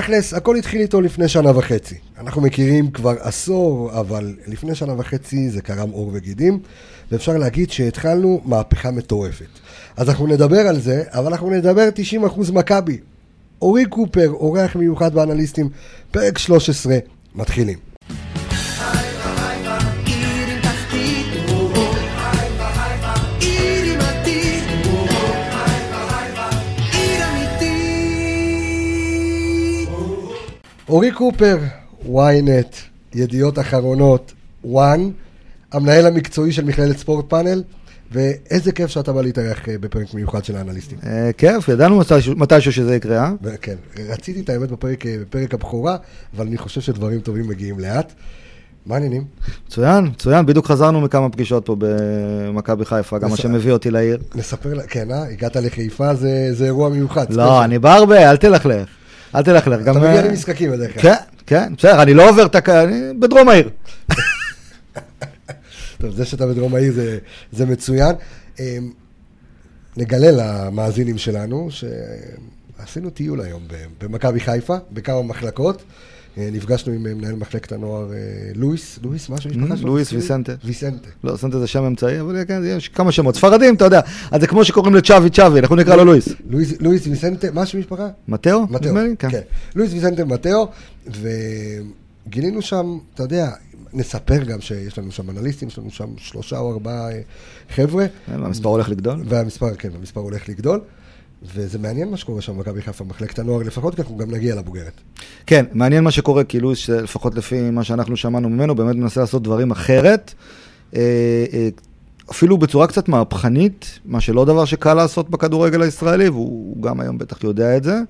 תכלס, הכל התחיל איתו לפני שנה וחצי. אנחנו מכירים כבר עשור, אבל לפני שנה וחצי זה קרם עור וגידים, ואפשר להגיד שהתחלנו מהפכה מטורפת. אז אנחנו נדבר על זה, אבל אנחנו נדבר 90% מכבי. אורי קופר, אורח מיוחד באנליסטים, פרק 13, מתחילים. אורי קופר, ynet, ידיעות אחרונות, וואן, המנהל המקצועי של מכללת ספורט פאנל, ואיזה כיף שאתה בא להתארח אה, בפרק מיוחד של האנליסטים. אה, כיף, ידענו מתישהו- שזה יקרה, אה? כן, רציתי את האמת בפרק, אה, בפרק הבכורה, אבל אני חושב שדברים טובים מגיעים לאט. מה העניינים? מצוין, מצוין, בדיוק חזרנו מכמה פגישות פה במכבי חיפה, גם מה. שמביא אותי לעיר. נספר, כן, אה? הגעת לחיפה, זה, אירוע מיוחד. לא. אני בא הרבה, אל תלכלך. אל תלכלך. אתה גם, מגיע למשחקים בדרך כלל. כן, כן, בסדר, אני לא עובר את הק... אני בדרום העיר. טוב, זה שאתה בדרום העיר זה, זה מצוין. אמ, נגלה למאזינים שלנו שעשינו טיול היום במכבי חיפה, בכמה מחלקות. אה, נפגשנו עם אה, מנהל מחלקת הנוער אה, לואיס, לואיס, מה המשפחה שלו? לואיס ויסנטה. ויסנטה. לא, סנטה זה שם אמצעי, אבל כן, יש כמה שמות. ספרדים, אתה יודע. אז זה כמו שקוראים לצ'אבי צ'אבי, אנחנו נקרא לו לואיס. לואיס, ויסנטה, מה שם המשפחה? מתאו? מתאו, לי, כן. לואיס ויסנטה מתאו, וגילינו שם, אתה יודע, נספר גם שיש לנו שם אנליסטים, יש לנו שם שלושה או ארבעה חבר'ה. כן, המספר הולך לגדול. והמספר, כן, המספר הולך לגדול. וזה מעניין מה שקורה שם במכבי חיפה, מחלקת הנוער לפחות, כי אנחנו גם נגיע לבוגרת. כן, מעניין מה שקורה, כאילו, לפחות לפי מה שאנחנו שמענו ממנו, באמת מנסה לעשות דברים אחרת. אה, אה, אפילו בצורה קצת מהפכנית, מה שלא דבר שקל לעשות בכדורגל הישראלי, והוא גם היום בטח יודע את זה,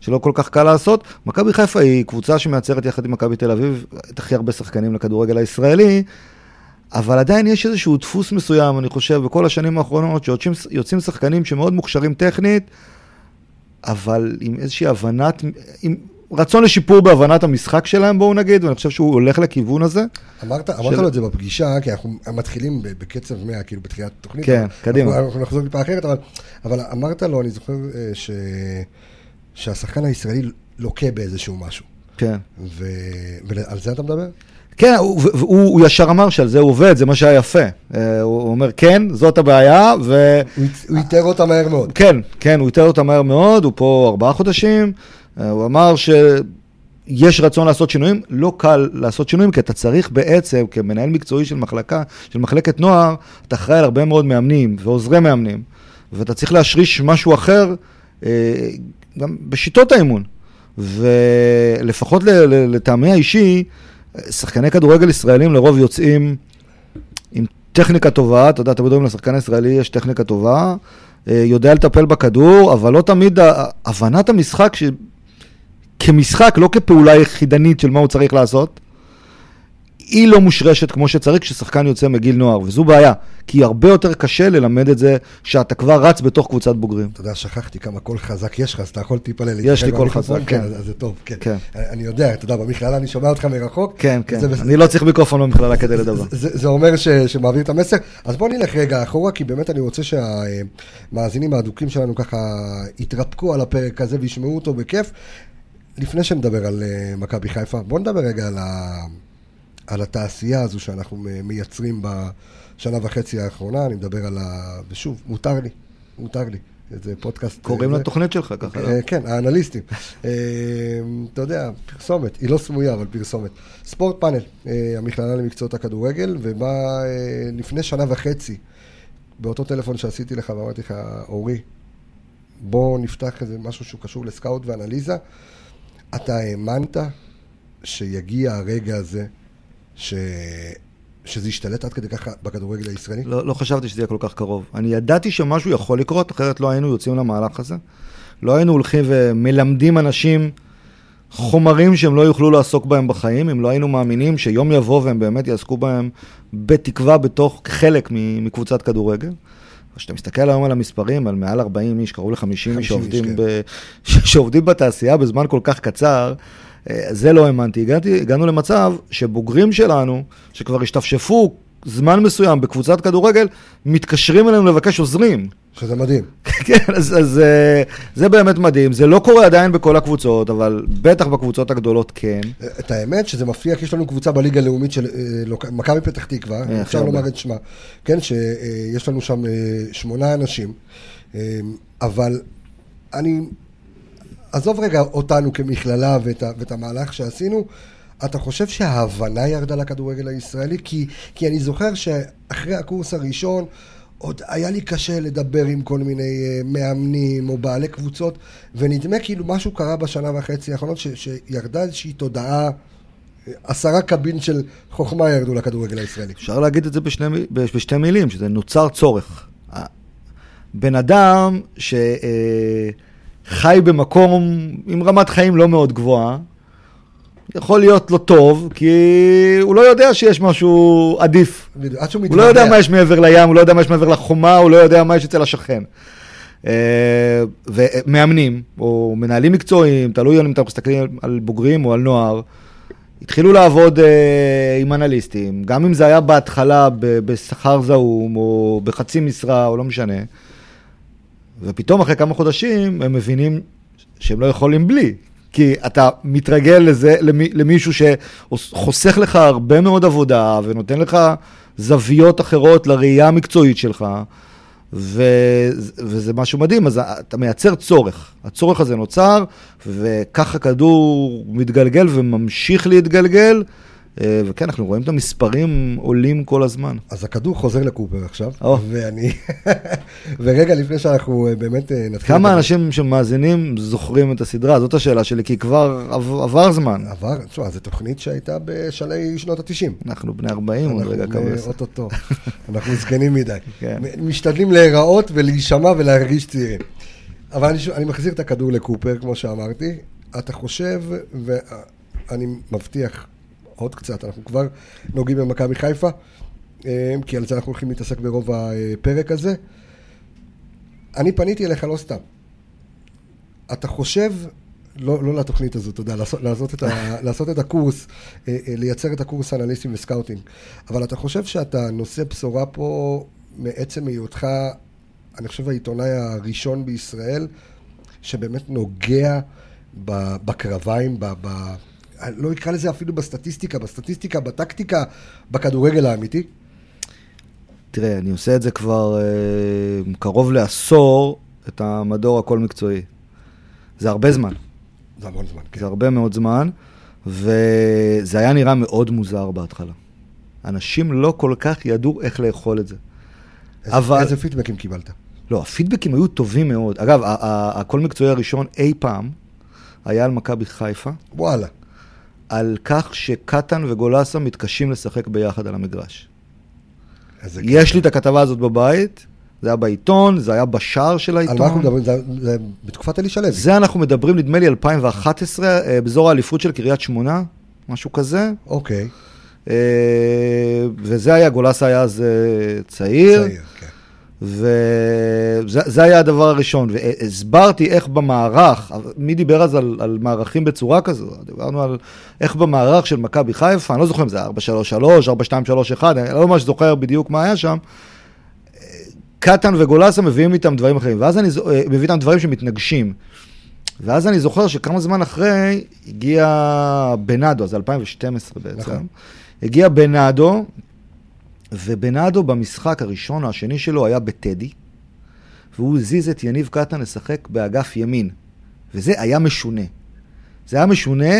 שלא כל כך קל לעשות. מכבי חיפה היא קבוצה שמייצרת יחד עם מכבי תל אביב את הכי הרבה שחקנים לכדורגל הישראלי, אבל עדיין יש איזשהו דפוס מסוים, אני חושב, בכל השנים האחרונות, שיוצאים יוצאים שחקנים שמאוד מוכשרים טכנית, אבל עם איזושהי הבנת, עם רצון לשיפור בהבנת המשחק שלהם, בואו נגיד, ואני חושב שהוא הולך לכיוון הזה. אמרת, אמרת לו את זה בפגישה, כי אנחנו מתחילים בקצב 100, כאילו בתחילת התוכנית. כן, אבל קדימה. אנחנו, אנחנו נחזור טיפה אחרת, אבל, אבל אמרת לו, אני זוכר אה, ש, שהשחקן הישראלי לוקה באיזשהו משהו. כן. ו, ועל זה אתה מדבר? כן, הוא, הוא, הוא ישר אמר שעל זה הוא עובד, זה מה שהיה יפה. אה, הוא אומר, כן, זאת הבעיה, ו... הוא, איתר אותה מהר מאוד. כן, כן, הוא איתר אותה מהר מאוד, הוא פה ארבעה חודשים. אה, הוא אמר שיש רצון לעשות שינויים, לא קל לעשות שינויים, כי אתה צריך בעצם, כמנהל מקצועי של מחלקה, של מחלקת נוער, אתה אחראי על הרבה מאוד מאמנים ועוזרי מאמנים, ואתה צריך להשריש משהו אחר, אה, גם בשיטות האימון. ולפחות לטעמי האישי, שחקני כדורגל ישראלים לרוב יוצאים עם טכניקה טובה, אתה יודע, תמיד אומרים לשחקן הישראלי יש טכניקה טובה, אה, יודע לטפל בכדור, אבל לא תמיד הבנת המשחק ש... כמשחק, לא כפעולה יחידנית של מה הוא צריך לעשות, היא לא מושרשת כמו שצריך כששחקן יוצא מגיל נוער, וזו בעיה, כי הרבה יותר קשה ללמד את זה שאתה כבר רץ בתוך קבוצת בוגרים. אתה יודע, שכחתי כמה קול חזק יש לך, אז אתה יכול טיפה להתרחק יש לי קול? חזק, כן. כן. אז זה טוב, כן. כן. אני יודע, אתה יודע, במכללה אני שומע אותך מרחוק. כן, כן, אני לא צריך מיקרופון במכללה כדי לדבר. זה, אומר שמעביר את המסר. אז בוא נלך רגע אחורה, כי באמת אני רוצה שהמאזינים האדוקים שלנו ככה יתרפקו על הפרק הזה וישמעו אותו בכיף. לפני שנדבר על אה, מכבי חיפה, בוא נדבר רגע על, ה, על התעשייה הזו שאנחנו מייצרים בשנה וחצי האחרונה. אני מדבר על ה... ושוב, מותר לי, מותר לי. זה פודקאסט... קוראים אה, לתוכנית שלך ככה, לא? אה, כן, האנליסטים. אה, אתה יודע, פרסומת, היא לא סמויה, אבל פרסומת. ספורט פאנל, המכללה למקצועות הכדורגל, ובה אה, לפני שנה וחצי, באותו טלפון שעשיתי לך ואמרתי לך, אורי, בוא נפתח איזה משהו שהוא קשור לסקאוט ואנליזה. אתה האמנת שיגיע הרגע הזה, ש... שזה ישתלט עד כדי ככה בכדורגל הישראלי? לא, לא חשבתי שזה יהיה כל כך קרוב. אני ידעתי שמשהו יכול לקרות, אחרת לא היינו יוצאים למהלך הזה. לא היינו הולכים ומלמדים אנשים חומרים שהם לא יוכלו לעסוק בהם בחיים, אם לא היינו מאמינים שיום יבוא והם באמת יעסקו בהם בתקווה בתוך חלק מקבוצת כדורגל. כשאתה מסתכל היום על המספרים, על מעל 40 איש, קרוב ל-50 איש 50 איש, שעובדים, כן. ב... שעובדים בתעשייה בזמן כל כך קצר, זה לא האמנתי. הגעתי, הגענו למצב שבוגרים שלנו, שכבר השתפשפו זמן מסוים בקבוצת כדורגל, מתקשרים אלינו לבקש עוזרים. שזה מדהים. כן, אז, אז אה, זה באמת מדהים. זה לא קורה עדיין בכל הקבוצות, אבל בטח בקבוצות הגדולות כן. את האמת שזה מפתיע, כי יש לנו קבוצה בליגה הלאומית של אה, מכבי פתח תקווה, אה, אפשר. לומר את שמה, כן, שיש לנו שם אה, שמונה אנשים, אה, אבל אני, עזוב רגע אותנו כמכללה ואת, ואת המהלך שעשינו, אתה חושב שההבנה ירדה לכדורגל הישראלי? כי, כי אני זוכר שאחרי הקורס הראשון, עוד היה לי קשה לדבר עם כל מיני אה, מאמנים או בעלי קבוצות, ונדמה כאילו משהו קרה בשנה וחצי האחרונות, ש, שירדה איזושהי תודעה, אה, עשרה קבין של חוכמה ירדו לכדורגל הישראלי. אפשר להגיד את זה בשני, בשתי מילים, שזה נוצר צורך. בן אדם שחי במקום עם רמת חיים לא מאוד גבוהה, יכול להיות לו טוב, כי הוא לא יודע שיש משהו עדיף. עד שהוא הוא לא יודע. מה יש מעבר לים, הוא לא יודע מה יש מעבר לחומה, הוא לא יודע מה יש אצל השכן. אה, ומאמנים, או מנהלים מקצועיים, תלוי אם אתם מסתכלים על בוגרים או על נוער, התחילו לעבוד אה, עם אנליסטים, גם אם זה היה בהתחלה בשכר זעום, או בחצי משרה, או לא משנה, ופתאום אחרי כמה חודשים הם מבינים שהם לא יכולים בלי. כי אתה מתרגל לזה, למי, למישהו שחוסך לך הרבה מאוד עבודה ונותן לך זוויות אחרות לראייה המקצועית שלך, ו, וזה משהו מדהים, אז אתה מייצר צורך. הצורך הזה נוצר, וככה כדור מתגלגל וממשיך להתגלגל, וכן, אנחנו רואים את המספרים עולים כל הזמן. אז הכדור חוזר לקופר עכשיו, או. ואני... ורגע לפני שאנחנו אה, באמת אה, נתחיל... כמה לדבר- אנשים שמאזינים זוכרים את הסדרה? זאת השאלה שלי, כי כבר עב- עבר זמן. עבר, תשמע, זו תוכנית שהייתה בשלהי שנות ה-90. אנחנו בני 40 עוד רגע אנחנו כמה אה, עשר. אוטוטו, אנחנו זקנים מדי. כן. משתדלים להיראות ולהישמע ולהרגיש צעירים. אבל אני, אני מחזיר את הכדור לקופר, כמו שאמרתי. אתה חושב, ואני מבטיח עוד קצת, אנחנו כבר נוגעים במכבי חיפה, אה, כי על זה אנחנו הולכים להתעסק ברוב הפרק הזה. אני פניתי אליך לא סתם. אתה חושב, לא, לא לתוכנית הזאת, אתה יודע, לעשות, לעשות, את ה, לעשות את הקורס, אה, אה, לייצר את הקורס אנליסטים וסקאוטינג, אבל אתה חושב שאתה נושא בשורה פה מעצם היותך, אני חושב, העיתונאי הראשון בישראל, שבאמת נוגע בקרביים, ב... ב לא אקרא לזה אפילו בסטטיסטיקה, בסטטיסטיקה, בטקטיקה, בכדורגל האמיתי. תראה, אני עושה את זה כבר אה, קרוב לעשור, את המדור הכל מקצועי. זה הרבה זמן, זה המון זמן, כן. זה הרבה מאוד זמן, וזה היה נראה מאוד מוזר בהתחלה. אנשים לא כל כך ידעו איך לאכול את זה. איזה, אבל- איזה פידבקים קיבלת? לא, הפידבקים היו טובים מאוד. אגב, הכל מקצועי הראשון אי פעם היה על מכבי חיפה, וואלה. על כך שקטן וגולסה מתקשים לשחק ביחד על המגרש. יש לי את הכתבה הזאת בבית, זה היה בעיתון, זה היה בשער של על מה אנחנו העיתון. מדברים? זה, זה בתקופת אלישע לוי. זה אנחנו מדברים, נדמה לי, 2011, אה, באזור האליפות של קריית שמונה, משהו כזה. אוקיי. אה, וזה היה, גולסה היה אז אה, צעיר. צעיר, כן. וזה זה היה הדבר הראשון, והסברתי איך במערך, מי דיבר אז על, על מערכים בצורה כזו? דיברנו על איך במערך של מכבי חיפה, אני לא זוכר אם זה 433, 4231, אני לא ממש זוכר בדיוק מה היה שם. קטן וגולסה מביאים איתם דברים אחרים, ואז אני אה, מביא איתם דברים שמתנגשים. ואז אני זוכר שכמה זמן אחרי הגיע בנאדו, זה 2012 בעצם, נכון. הגיע בנאדו, ובנאדו במשחק הראשון או השני שלו היה בטדי, והוא הזיז את יניב קטן לשחק באגף ימין, וזה היה משונה. זה היה משונה,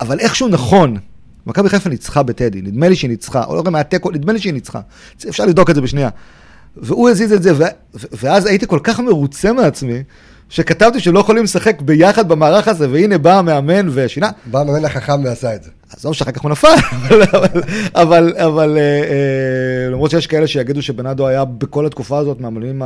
אבל איכשהו נכון. מכבי חיפה ניצחה בטדי, נדמה לי שהיא ניצחה, או לא יודע מה היה תיקו, נדמה לי שהיא ניצחה. אפשר לבדוק את זה בשנייה. והוא הזיז את זה, ו- ואז הייתי כל כך מרוצה מעצמי, שכתבתי שלא יכולים לשחק ביחד במערך הזה, והנה בא המאמן ושינה. בא המאמן החכם ועשה את זה. עזוב שאחר כך הוא נפל, אבל, אבל, אבל, אבל אה, אה, למרות שיש כאלה שיגידו שבנאדו היה בכל התקופה הזאת מהמאמנים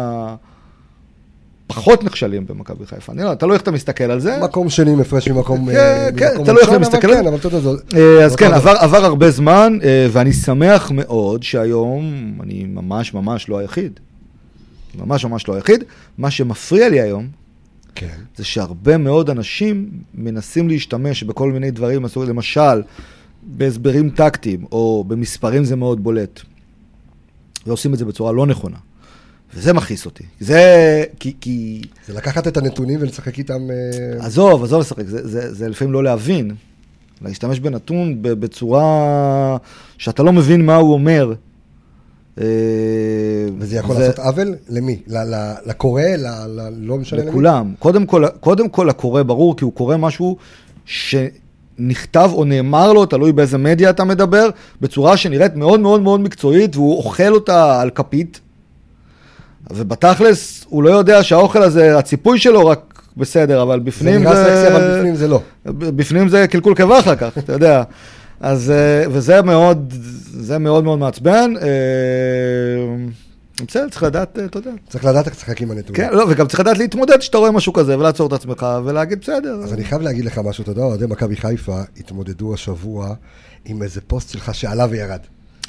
הפחות נכשלים במכבי חיפה. אני לא, תלוי איך אתה מסתכל על זה. מקום שני עם הפרש ממקום... כן, אה, כן, תלוי איך ראשון, אתה מסתכל אבל על כן, זה. אבל אתה יודע, זו- אה, אז כן, עבר הרבה זמן, אה, ואני שמח מאוד שהיום, אני ממש ממש לא היחיד. ממש ממש לא היחיד. מה שמפריע לי היום, כן. זה שהרבה מאוד אנשים מנסים להשתמש בכל מיני דברים, למשל, בהסברים טקטיים, או במספרים זה מאוד בולט. ועושים את זה בצורה לא נכונה. וזה מכעיס אותי. זה... כי... כי... זה לקחת את הנתונים ולשחק איתם... אה, עזוב, עזוב לשחק, זה, זה, זה לפעמים לא להבין. להשתמש בנתון בצורה שאתה לא מבין מה הוא אומר. אה, וזה יכול לעשות עוול? למי? לקורא? לא משנה למי? לכולם. קודם כל, קודם כל הקורא ברור, כי הוא קורא משהו שנכתב או נאמר לו, תלוי באיזה מדיה אתה מדבר, בצורה שנראית מאוד מאוד מאוד מקצועית, והוא אוכל אותה על כפית. ובתכלס, הוא לא יודע שהאוכל הזה, הציפוי שלו רק בסדר, אבל זה בפנים נראה סקסי, אבל בפנים זה לא. בפנים זה קלקול קיבה אחר כך, אתה יודע. אז, אה, וזה מאוד, זה מאוד מאוד מעצבן. אה, בסדר, צריך לדעת, אה, אתה יודע. צריך לדעת איך לשחק עם הנתונים. כן, לא, וגם צריך לדעת להתמודד כשאתה רואה משהו כזה, ולעצור את עצמך, ולהגיד בסדר. אז אני חייב להגיד לך משהו, אתה יודע, אוהדי מכבי חיפה התמודדו השבוע עם איזה פוסט שלך שעלה וירד,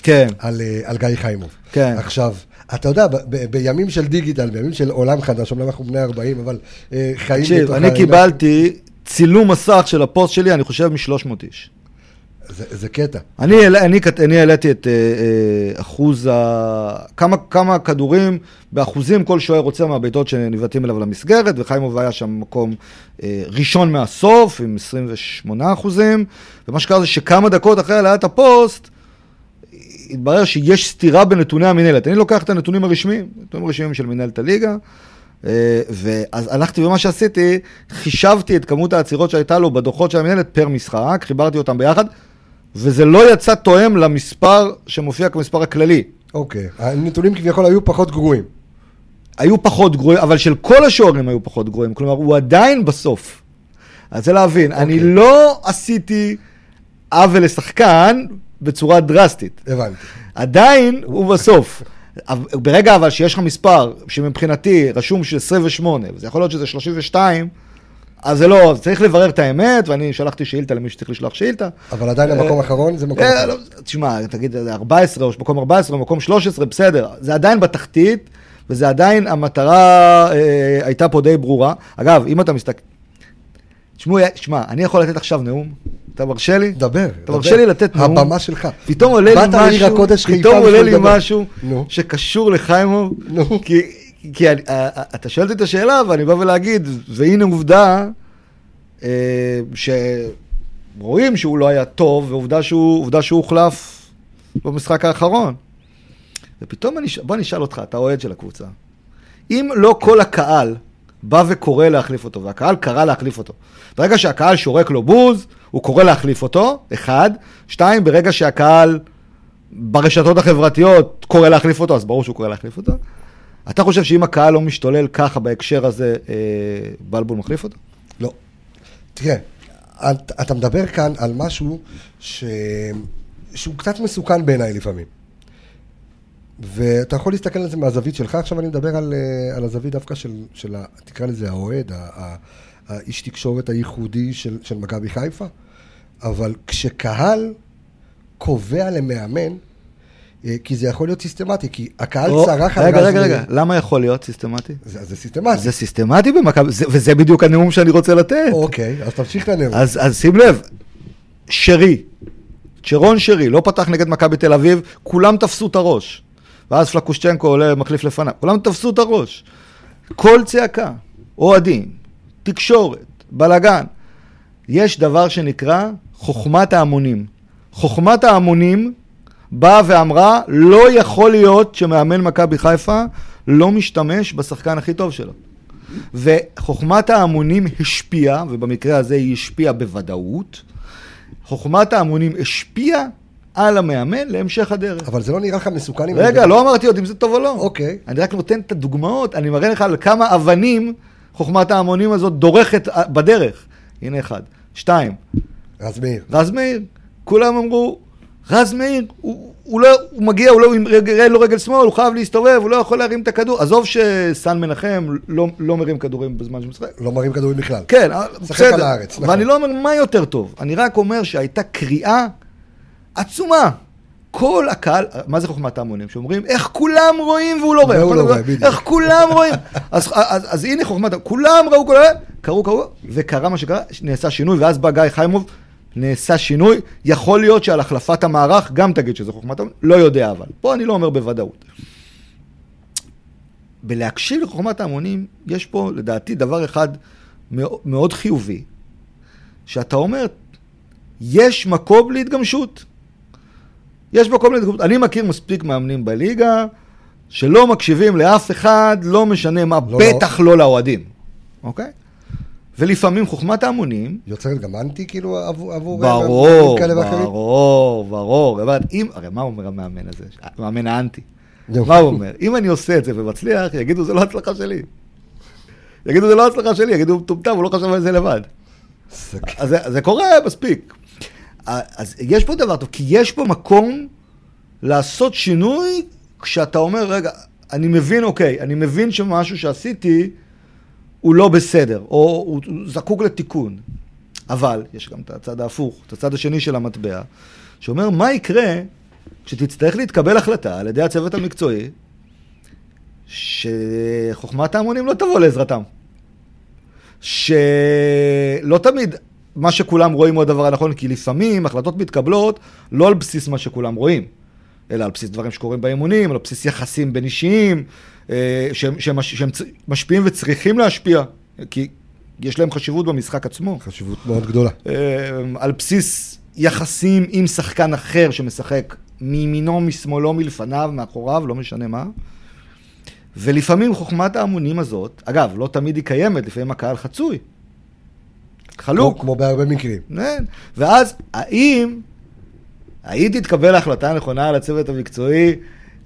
כן, על, על גיא חיימוב. כן. עכשיו, אתה יודע, ב- ב- בימים של דיגיטל, בימים של עולם חדש, אומנם אנחנו בני 40, אבל חיים תקשיב, אני קיבלתי צילום מסך של הפוסט שלי, אני חושב, מ-300 איש. זה, זה קטע. אני, אני, אני העליתי את אה, אה, אחוז ה... כמה, כמה כדורים באחוזים כל שוער רוצה מהבעיטות שנבעטים אליו למסגרת, וחיימוב היה שם מקום אה, ראשון מהסוף עם 28 אחוזים, ומה שקרה זה שכמה דקות אחרי העלאת הפוסט, התברר שיש סתירה בנתוני המינהלת. אני לוקח את הנתונים הרשמיים, נתונים רשמיים של מינהלת הליגה, אה, ואז הלכתי ומה שעשיתי, חישבתי את כמות העצירות שהייתה לו בדוחות של המינהלת פר משחק, חיברתי אותם ביחד, וזה לא יצא תואם למספר שמופיע כמספר הכללי. אוקיי. הנתונים כביכול היו פחות גרועים. היו פחות גרועים, אבל של כל השוערים היו פחות גרועים, כלומר, הוא עדיין בסוף. אז זה להבין, אני אוקיי. לא עשיתי עוול לשחקן בצורה דרסטית. הבנתי. עדיין הוא בסוף. ברגע אבל שיש לך מספר שמבחינתי רשום של 28, וזה יכול להיות שזה 32, אז זה לא, צריך לברר את האמת, ואני שלחתי שאילתה למי שצריך לשלוח שאילתה. אבל עדיין המקום האחרון זה מקום אה, אחר. לא, תשמע, תגיד, זה 14 או מקום 14 או מקום 13, בסדר. זה עדיין בתחתית, וזה עדיין, המטרה אה, הייתה פה די ברורה. אגב, אם אתה מסתכל... תשמעו, שמע, אני יכול לתת עכשיו נאום? אתה מרשה לי? דבר. אתה. מרשה לי לתת נאום? הבמה שלך. פתאום עולה לי משהו, פתאום עולה לי. משהו. שקשור לחיימוב. כי, כי אני, אה, אה, אתה שואל אותי את השאלה ואני בא ולהגיד, והנה עובדה אה, שרואים שהוא לא היה טוב, ועובדה שהוא, הוחלף במשחק האחרון. ופתאום אני, בוא אני אשאל אותך, אתה אוהד של הקבוצה. אם לא כל הקהל בא וקורא להחליף אותו, והקהל קרא להחליף אותו, ברגע שהקהל שורק לו בוז, הוא קורא להחליף אותו, אחד. שתיים, ברגע שהקהל ברשתות החברתיות קורא להחליף אותו, אז ברור שהוא קורא להחליף אותו. אתה חושב שאם הקהל לא משתולל ככה בהקשר הזה, אה, בלבול מחליף אותו? לא. תראה, את- אתה מדבר כאן על משהו ש... שהוא קצת מסוכן בעיניי לפעמים. ואתה יכול להסתכל על זה מהזווית שלך, עכשיו אני מדבר על, אה, על הזווית דווקא של, של ה, תקרא לזה האוהד, האיש תקשורת הייחודי של, של מכבי חיפה, אבל כשקהל קובע למאמן, כי זה יכול להיות סיסטמטי, כי הקהל או, צרח על רגע, רז רגע, מאיר. רגע, למה יכול להיות סיסטמטי? זה, זה סיסטמטי. זה סיסטמטי במכבי, זה- וזה בדיוק הנאום שאני רוצה לתת. אוקיי, אז תמשיך לנאום. אז, אז שים לב, שרי, צ'רון שרי, לא פתח נגד מכבי תל אביב, כולם תפסו את הראש. ואז פלקושצ'נקו עולה, מחליף לפניו, כולם תפסו את הראש. כל צעקה, אוהדים, תקשורת, בלאגן. יש דבר שנקרא חוכמת ההמונים. חוכמת ההמונים באה ואמרה, לא יכול להיות שמאמן מכבי חיפה לא משתמש בשחקן הכי טוב שלו. וחוכמת ההמונים השפיעה, ובמקרה הזה היא השפיעה בוודאות, חוכמת ההמונים השפיעה על המאמן להמשך הדרך. אבל זה לא נראה לך מסוכן אם... רגע, לא אמרתי עוד אם זה טוב או לא. אוקיי. אני רק נותן את הדוגמאות, אני מראה לך על כמה אבנים חוכמת ההמונים הזאת דורכת אה, בדרך. הנה אחד. שתיים, רז מאיר. רז מאיר. כולם אמרו, רז מאיר, הוא, הוא, לא, הוא מגיע, הוא לא, עם רגל, אין לו רגל שמאל, הוא חייב להסתובב, הוא לא יכול להרים את הכדור. עזוב שסן מנחם לא, לא מרים כדורים בזמן שהוא משחק. לא מרים כדורים בכלל. כן, בסדר. על הארץ, נכון. ואני לא אומר מה יותר טוב, אני רק אומר שהייתה קריאה עצומה. כל הקהל, מה זה חוכמת ההמונים? שאומרים, איך כולם רואים והוא לא רואה. והוא לא נכון? רואה, בדיוק. איך כולם רואים. אז, אז, אז הנה חוכמת, כולם ראו, כולם, קראו, קראו, וקרה מה שקרה, נעשה שינוי, ואז בא גיא חיימוב, נעשה שינוי, יכול להיות שעל החלפת המערך גם תגיד שזה חוכמת ההמונים, לא יודע אבל. פה אני לא אומר בוודאות. בלהקשיב לחוכמת ההמונים, יש פה לדעתי דבר אחד מאו- מאוד חיובי, שאתה אומר, יש מקום להתגמשות. יש מקום להתגמשות. אני מכיר מספיק מאמנים בליגה שלא מקשיבים לאף אחד, לא משנה מה, לא, בטח לא לאוהדים, אוקיי? ולפעמים חוכמת ההמונים, יוצרת גם אנטי כאילו עבור... ברור? ברור, ברור. אבל אם, הרי מה אומר המאמן הזה? המאמן האנטי. מה הוא אומר? אם אני עושה את זה ומצליח, יגידו זה לא הצלחה שלי. יגידו זה לא הצלחה שלי, יגידו הוא מטומטם, הוא לא חשב על זה לבד. אז זה קורה מספיק. אז יש פה דבר טוב, כי יש פה מקום לעשות שינוי כשאתה אומר, רגע, אני מבין, אוקיי, אני מבין שמשהו שעשיתי הוא לא בסדר, או הוא זקוק לתיקון. אבל יש גם את הצד ההפוך, את הצד השני של המטבע, שאומר, מה יקרה כשתצטרך להתקבל החלטה על ידי הצוות המקצועי, שחוכמת ההמונים לא תבוא לעזרתם. שלא תמיד מה שכולם רואים הוא הדבר הנכון, כי לפעמים החלטות מתקבלות לא על בסיס מה שכולם רואים, אלא על בסיס דברים שקורים באימונים, על בסיס יחסים בין אישיים, שהם, שהם, שהם משפיעים וצריכים להשפיע, כי יש להם חשיבות במשחק עצמו. חשיבות מאוד גדולה. אה, על בסיס יחסים עם שחקן אחר שמשחק מימינו, משמאלו, מלפניו, מאחוריו, לא משנה מה. ולפעמים חוכמת ההמונים הזאת, אגב, לא תמיד היא קיימת, לפעמים הקהל חצוי. חלוק. כמו- כמו בהרבה מקרים. כן. ואז, האם, האם תתקבל ההחלטה הנכונה על הצוות המקצועי?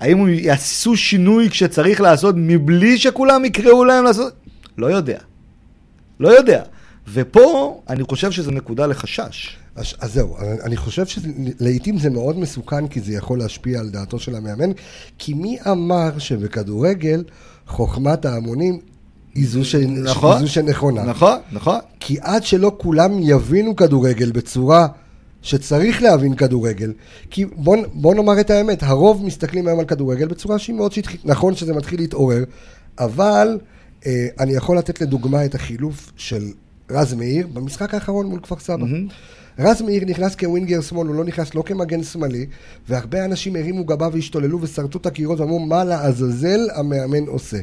האם הם יעשו שינוי כשצריך לעשות מבלי שכולם יקראו להם לעשות? לא יודע. לא יודע. ופה אני חושב שזו נקודה לחשש. אז, אז זהו, אני- אני חושב שלעיתים זה מאוד מסוכן, כי זה יכול להשפיע על דעתו של המאמן, כי מי אמר שבכדורגל חוכמת ההמונים היא זו, ש... נכון. היא זו שנכונה? נכון, נכון. כי עד שלא כולם יבינו כדורגל בצורה שצריך להבין כדורגל, כי בוא, בוא נאמר את האמת, הרוב מסתכלים היום על כדורגל בצורה שהיא מאוד שטחית. נכון שזה מתחיל להתעורר, אבל אה, אני יכול לתת לדוגמה את החילוף של רז מאיר במשחק האחרון מול כפר סבא. מהמם. רז מאיר נכנס כווינגר שמאל, הוא לא נכנס לא כמגן שמאלי, והרבה אנשים הרימו גבה והשתוללו ושרטו את הקירות ואמרו, מה לעזאזל המאמן עושה?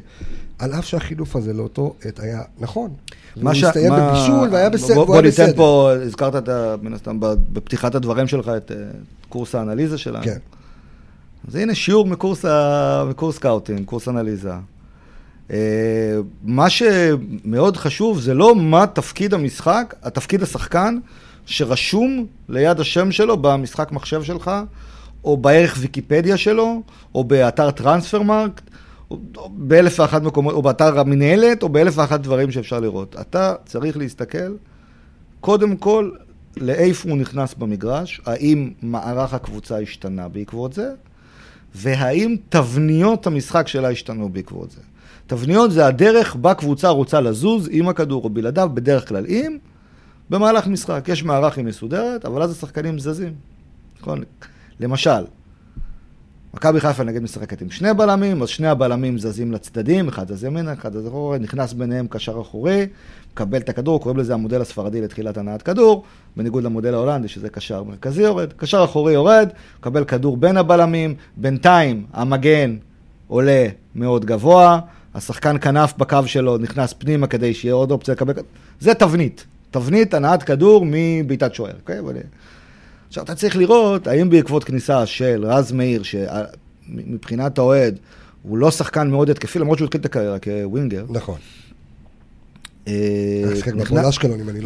על אף שהחילוף הזה לאותו עת היה נכון. מה הוא ש- הסתיים מה- בבישול והיה בסדר. בוא, בוא ניתן. פה, הזכרת את ה... מן הסתם בפתיחת הדברים שלך את אה, קורס האנליזה שלנו. כן. אז הנה שיעור מקורס, ה... מקורס סקאוטינג, קורס אנליזה. אה, מה שמאוד חשוב זה לא מה תפקיד המשחק, התפקיד השחקן שרשום ליד השם שלו במשחק מחשב שלך, או בערך ויקיפדיה שלו, או באתר Transfermarkt, באלף ואחת מקומות, או באתר המנהלת, או באלף ואחת דברים שאפשר לראות. אתה צריך להסתכל, קודם כל, לאיפה הוא נכנס במגרש, האם מערך הקבוצה השתנה בעקבות זה, והאם תבניות המשחק שלה השתנו בעקבות זה. תבניות זה הדרך בה קבוצה רוצה לזוז עם הכדור או בלעדיו, בדרך כלל עם, במהלך משחק. יש מערך, היא מסודרת, אבל אז השחקנים זזים. נכון? למשל, מכבי חיפה נגיד משחקת עם שני בלמים, אז שני הבלמים זזים לצדדים, אחד זז ימינה, אחד זז אחורה, נכנס ביניהם קשר אחורי, מקבל את הכדור, קוראים לזה המודל הספרדי לתחילת הנעת כדור, בניגוד למודל ההולנדי שזה קשר מרכזי יורד, קשר אחורי יורד, מקבל כדור בין הבלמים, בינתיים המגן עולה מאוד גבוה, השחקן כנף בקו שלו נכנס פנימה כדי שיהיה עוד אופציה לקבל כדור, זה תבנית, תבנית הנעת כדור מבעיטת שוער, אוקיי? אבל... עכשיו, אתה צריך לראות האם בעקבות כניסה של רז מאיר, שמבחינת האוהד הוא לא שחקן מאוד התקפי, למרות שהוא התחיל את הקריירה כווינגר. נכון. אה,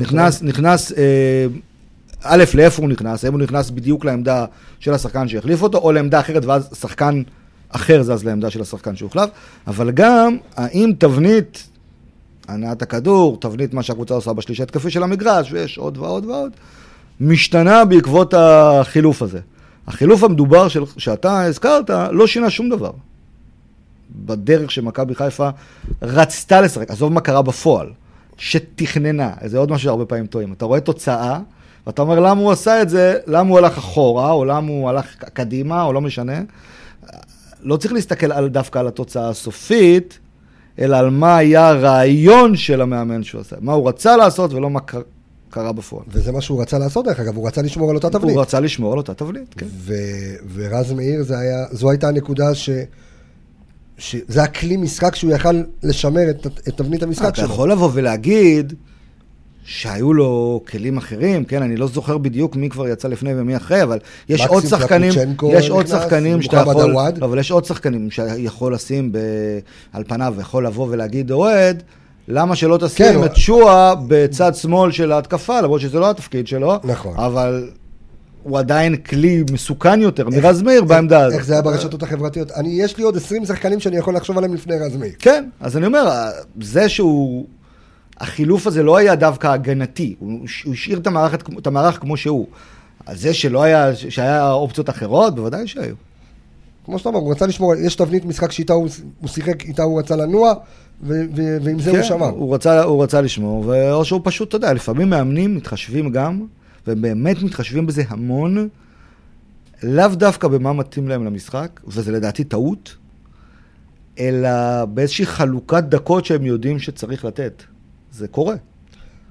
נכנס- לא נכנס, אה, א', לאיפה הוא נכנס? האם הוא נכנס בדיוק לעמדה של השחקן שהחליף אותו, או לעמדה אחרת, ואז שחקן אחר זז לעמדה של השחקן שהוחלף, אבל גם, האם תבנית הנעת הכדור, תבנית מה שהקבוצה עושה בשליש ההתקפי של המגרש, ויש עוד ועוד ועוד, משתנה בעקבות החילוף הזה. החילוף המדובר של, שאתה הזכרת לא שינה שום דבר. בדרך שמכבי חיפה רצתה לשחק, עזוב מה קרה בפועל, שתכננה, זה עוד משהו שהרבה פעמים טועים. אתה רואה תוצאה, ואתה אומר למה הוא עשה את זה, למה הוא הלך אחורה, או למה הוא הלך קדימה, או לא משנה. לא צריך להסתכל על, דווקא על התוצאה הסופית, אלא על מה היה הרעיון של המאמן שהוא עשה. מה הוא רצה לעשות ולא מה. קרה בפועל. וזה מה שהוא רצה לעשות, דרך אגב, הוא רצה לשמור על אותה תבנית. הוא רצה לשמור על אותה תבנית, כן. ו- ורז מאיר, זה היה, זו הייתה הנקודה ש... שזה הכלי משחק שהוא יכל לשמר את, את תבנית המשחק אתה שלו. יכול לבוא ולהגיד שהיו לו כלים אחרים, כן, אני לא זוכר בדיוק מי כבר יצא לפני ומי אחרי, אבל יש עוד שחקנים, יש עוד שחקנים שאתה יכול, עוואד. אבל יש עוד שחקנים שיכול לשים ב, על פניו, יכול לבוא ולהגיד, אוהד, למה שלא תשים כן, את שועה בצד שמאל של ההתקפה, למרות שזה לא התפקיד שלו, נכון. אבל הוא עדיין כלי מסוכן יותר מרז מאיר בעמדה הזאת. איך זה היה ברשתות החברתיות? אני, יש לי עוד 20 שחקנים שאני יכול לחשוב עליהם לפני רז מאיר. כן, אז אני אומר, זה שהוא... החילוף הזה לא היה דווקא הגנתי, הוא השאיר את המערך כמו שהוא. אז זה שלא היה, שהיה אופציות אחרות, בוודאי שהיו. כמו שאתה אומר, הוא רצה לשמור, יש תבנית משחק שאיתה הוא, הוא שיחק, איתה הוא רצה לנוע, ו- ו- ועם זה הוא שמר. כן, הוא רצה, הוא רצה לשמור, ו- או שהוא פשוט, אתה יודע, לפעמים מאמנים מתחשבים גם, והם באמת מתחשבים בזה המון, לאו דווקא במה מתאים להם למשחק, וזה לדעתי טעות, אלא באיזושהי חלוקת דקות שהם יודעים שצריך לתת. זה קורה.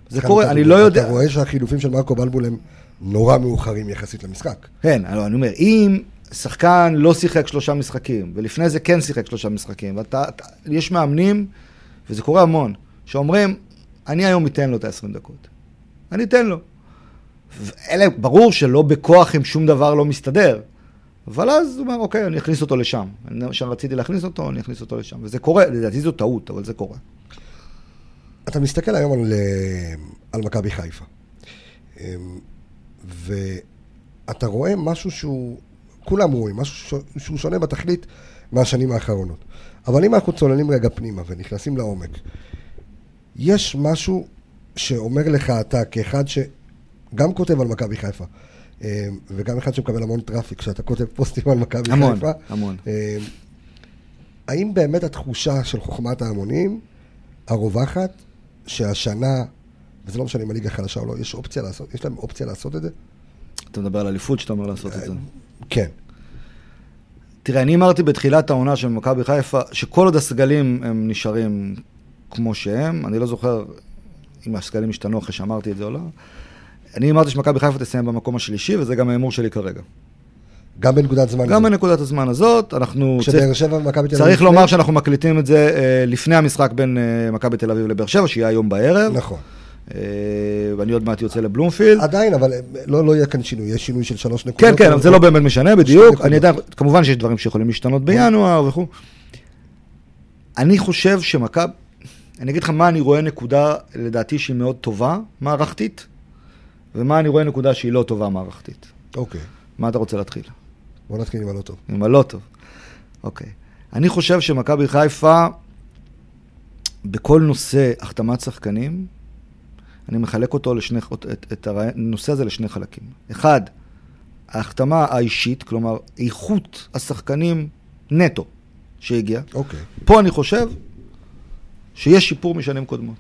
זה קורה, אני לא יודע... אתה רואה שהחילופים של מרקו בלבול הם נורא מאוחרים יחסית למשחק. כן, אבל אני אומר, אם שחקן לא שיחק שלושה משחקים, ולפני זה כן שיחק שלושה משחקים, ואתה, אתה, יש מאמנים, וזה קורה המון, שאומרים, אני היום אתן לו את ה-20 דקות. אני אתן לו. אלה, ברור שלא בכוח אם שום דבר לא מסתדר, אבל אז הוא אומר, אוקיי, אני אכניס אותו לשם. אני שם רציתי להכניס אותו, אני אכניס אותו לשם. וזה קורה, לדעתי זו טעות, אבל זה קורה. אתה מסתכל היום על, אה, על מכבי חיפה, אמ, ואתה רואה משהו שהוא, כולם רואים, משהו שהוא שונה בתכלית מהשנים האחרונות. אבל אם אנחנו צוללים רגע פנימה ונכנסים לעומק, יש משהו שאומר לך אתה, כאחד שגם כותב על מכבי חיפה, אמ, וגם אחד שמקבל המון traffic, כשאתה כותב פוסטים על מכבי המון, חיפה, המון. אמ, האם באמת התחושה של חוכמת ההמונים הרווחת, שהשנה, וזה לא משנה אם הליגה חלשה או לא, יש אופציה לעשות, יש להם אופציה לעשות את זה? אתה מדבר על אליפות שאתה אומר לעשות את זה. כן. תראה, אני אמרתי בתחילת העונה של מכבי חיפה, שכל עוד הסגלים הם נשארים כמו שהם, אני לא זוכר אם הסגלים השתנו אחרי שאמרתי את זה או לא, אני אמרתי שמכבי חיפה תסיים במקום השלישי, וזה גם ההימור שלי כרגע. גם בנקודת זמן גם זו. בנקודת הזמן הזאת, אנחנו... כשבאר שבע ומכבי תל אביב... צריך לומר שאנחנו מקליטים את זה אה, לפני המשחק בין אה, מכבי תל אביב לבאר שבע, שיהיה היום בערב. נכון. אה, ואני עוד מעט יוצא לבלומפילד. עדיין, אבל לא, לא יהיה כאן שינוי, יש שינוי של שלוש נקודות. כן, כן, אבל זה לא באמת משנה, בדיוק. אני יודע, כמובן שיש דברים שיכולים להשתנות בינואר וכו'. אני חושב שמכבי, אני אגיד לך מה אני רואה נקודה, לדעתי, שהיא מאוד טובה, מערכתית, ומה אני רואה נקודה שהיא לא טובה מערכתית. אוקיי, מה אתה רוצה להתחיל? בוא נתחיל עם הלא טוב. עם הלא טוב. אוקיי. אני חושב שמכבי חיפה, בכל נושא החתמת שחקנים, אני מחלק אותו לשני, את, את הנושא הזה לשני חלקים. אחד, ההחתמה האישית, כלומר, איכות השחקנים נטו שהגיע. אוקיי. פה אני חושב שיש שיפור משנים קודמות.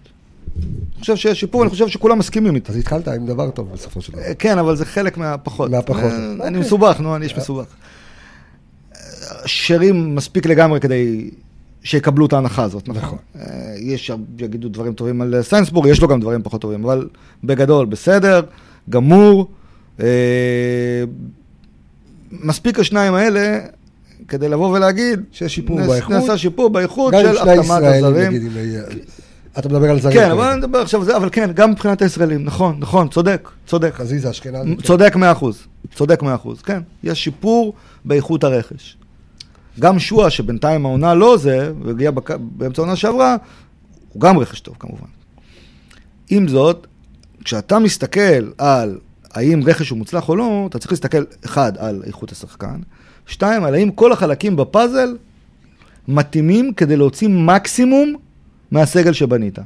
אני חושב שיש שיפור, אני חושב שכולם מסכימים איתי. אז התחלת עם דבר טוב בסופו של דבר. כן, אבל זה חלק מהפחות. מהפחות. אני אוקיי. מסובך, נו, אני איש מסובך. שרים מספיק לגמרי כדי שיקבלו את ההנחה הזאת. נכון. אה, יש שיגידו דברים טובים על סיינסבורג, יש לו גם דברים פחות טובים, אבל בגדול, בסדר, גמור. אה, מספיק השניים האלה כדי לבוא ולהגיד, שיש שיפור נס- באיכות. נעשה שיפור באיכות של החתמת הזרים. נגיד, אתה מדבר על זרים. כן. אבל אני מדבר עכשיו על זה, אבל כן, גם מבחינת הישראלים, נכון, נכון, צודק, צודק. חזיזה, אשכנזי. צודק מאה אחוז, צודק מאה אחוז, כן. יש שיפור באיכות הרכש. גם שועה, שבינתיים העונה לא זה, והגיע בק... באמצע העונה שעברה, הוא גם רכש טוב כמובן. עם זאת, כשאתה מסתכל על האם רכש הוא מוצלח או לא, אתה צריך להסתכל, אחד, על איכות השחקן, שתיים, על האם כל החלקים בפאזל מתאימים כדי להוציא מקסימום מהסגל שבנית.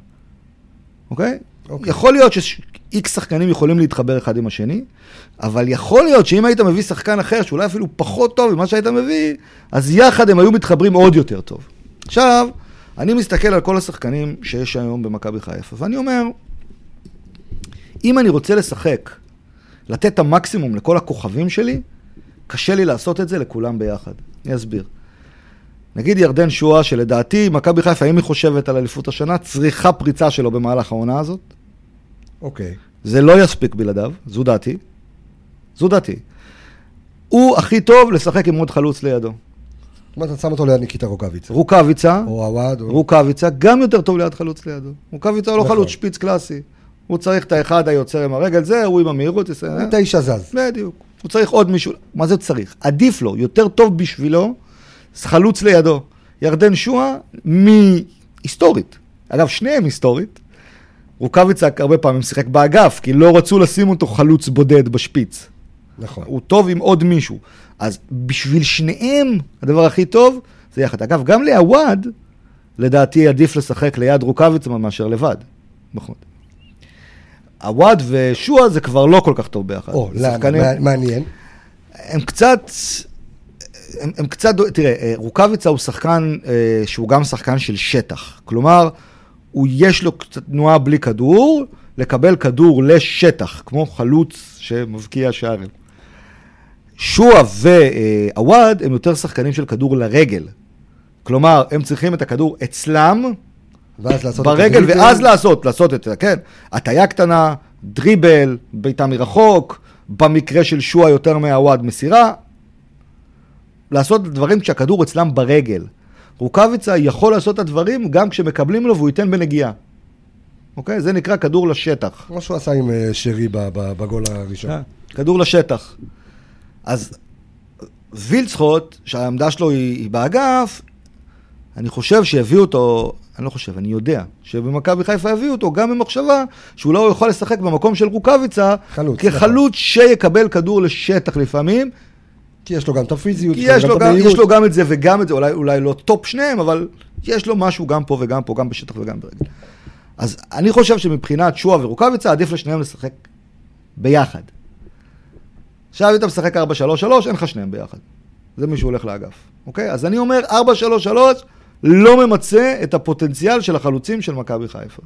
אוקיי? אוקיי. יכול להיות שאיקס שחקנים יכולים להתחבר אחד עם השני, אבל יכול להיות שאם היית מביא שחקן אחר, שאולי אפילו פחות טוב ממה שהיית מביא, אז יחד הם היו מתחברים עוד יותר טוב. עכשיו, אני מסתכל על כל השחקנים שיש היום במכבי חיפה, ואני אומר, אם אני רוצה לשחק, לתת את המקסימום לכל הכוכבים שלי, קשה לי לעשות את זה לכולם ביחד. אני אסביר. נגיד ירדן שואה, שלדעתי, מכבי חיפה, אם היא חושבת על אליפות השנה, צריכה פריצה שלו במהלך העונה הזאת. אוקיי. זה לא יספיק בלעדיו, זו דעתי. זו דעתי. הוא הכי טוב לשחק עם עוד חלוץ לידו. זאת אומרת, אתה שם אותו ליד ניקיטה רוקאביצה. רוקאביצה, או עווד. רוקאביצה גם יותר טוב ליד חלוץ לידו. רוקאביצה הוא לא נכון. חלוץ שפיץ קלאסי. הוא צריך את האחד היוצר עם הרגל, זה, הוא עם המהירות. יעשה- הוא תשע זז. בדיוק. הוא צריך עוד מישהו. מה זה צריך? עדיף לו, יותר טוב בשבילו, חלוץ לידו. ירדן שואה, מהיסטורית. אגב, שניהם היסטורית. רוקאביצה הרבה פעמים שיחק באגף, כי לא רצו לשים אותו חלוץ בודד בשפיץ. נכון. הוא טוב עם עוד מישהו. אז בשביל שניהם, הדבר הכי טוב זה יחד. אגב, גם לעווד, לדעתי עדיף לשחק ליד רוקאביצה מאשר לבד. נכון. עווד ושועה זה כבר לא כל כך טוב ביחד. או, למה? שחקנים- מע- מעניין. הם קצת, הם, הם קצת, תראה, אה, רוקאביצה הוא שחקן אה, שהוא גם שחקן של שטח. כלומר, הוא יש לו קצת תנועה בלי כדור, לקבל כדור לשטח, כמו חלוץ שמבקיע שערים. שועה ועווד הם יותר שחקנים של כדור לרגל. כלומר, הם צריכים את הכדור אצלם, ואז לעשות את ברגל, הדריבל. ואז לעשות, לעשות את זה, כן. הטיה קטנה, דריבל, בעיטה מרחוק, במקרה של שועה יותר מהוואד מסירה. לעשות דברים כשהכדור אצלם ברגל. רוקאביצה יכול לעשות את הדברים גם כשמקבלים לו והוא ייתן בנגיעה. אוקיי? זה נקרא כדור לשטח. כמו שהוא עשה עם אה, שרי בגול הראשון. כן. כדור לשטח. אז וילצחוט, שהעמדה שלו היא, היא באגף, אני חושב שהביאו אותו, אני לא חושב, אני יודע, שבמכבי חיפה הביאו אותו גם במחשבה שאולי הוא יכול לשחק במקום של רוקאביצה, חלוץ, כחלוץ שיקבל כדור לשטח לפעמים, כי יש לו גם את הפיזיות, כי יש לו, גם. יש לו גם את זה וגם את זה, אולי, אולי לא top שניהם, אבל יש לו משהו גם פה וגם פה, גם בשטח וגם ברגל. אז אני חושב שמבחינת שועה ורוקאביצה, עדיף לשניהם לשחק ביחד. עכשיו אתה משחק 4-3-3, אין לך שניהם ביחד. זה מי שהולך לאגף, אוקיי? אז אני אומר, 4-3-3 לא ממצה את הפוטנציאל של החלוצים של מכבי חיפה.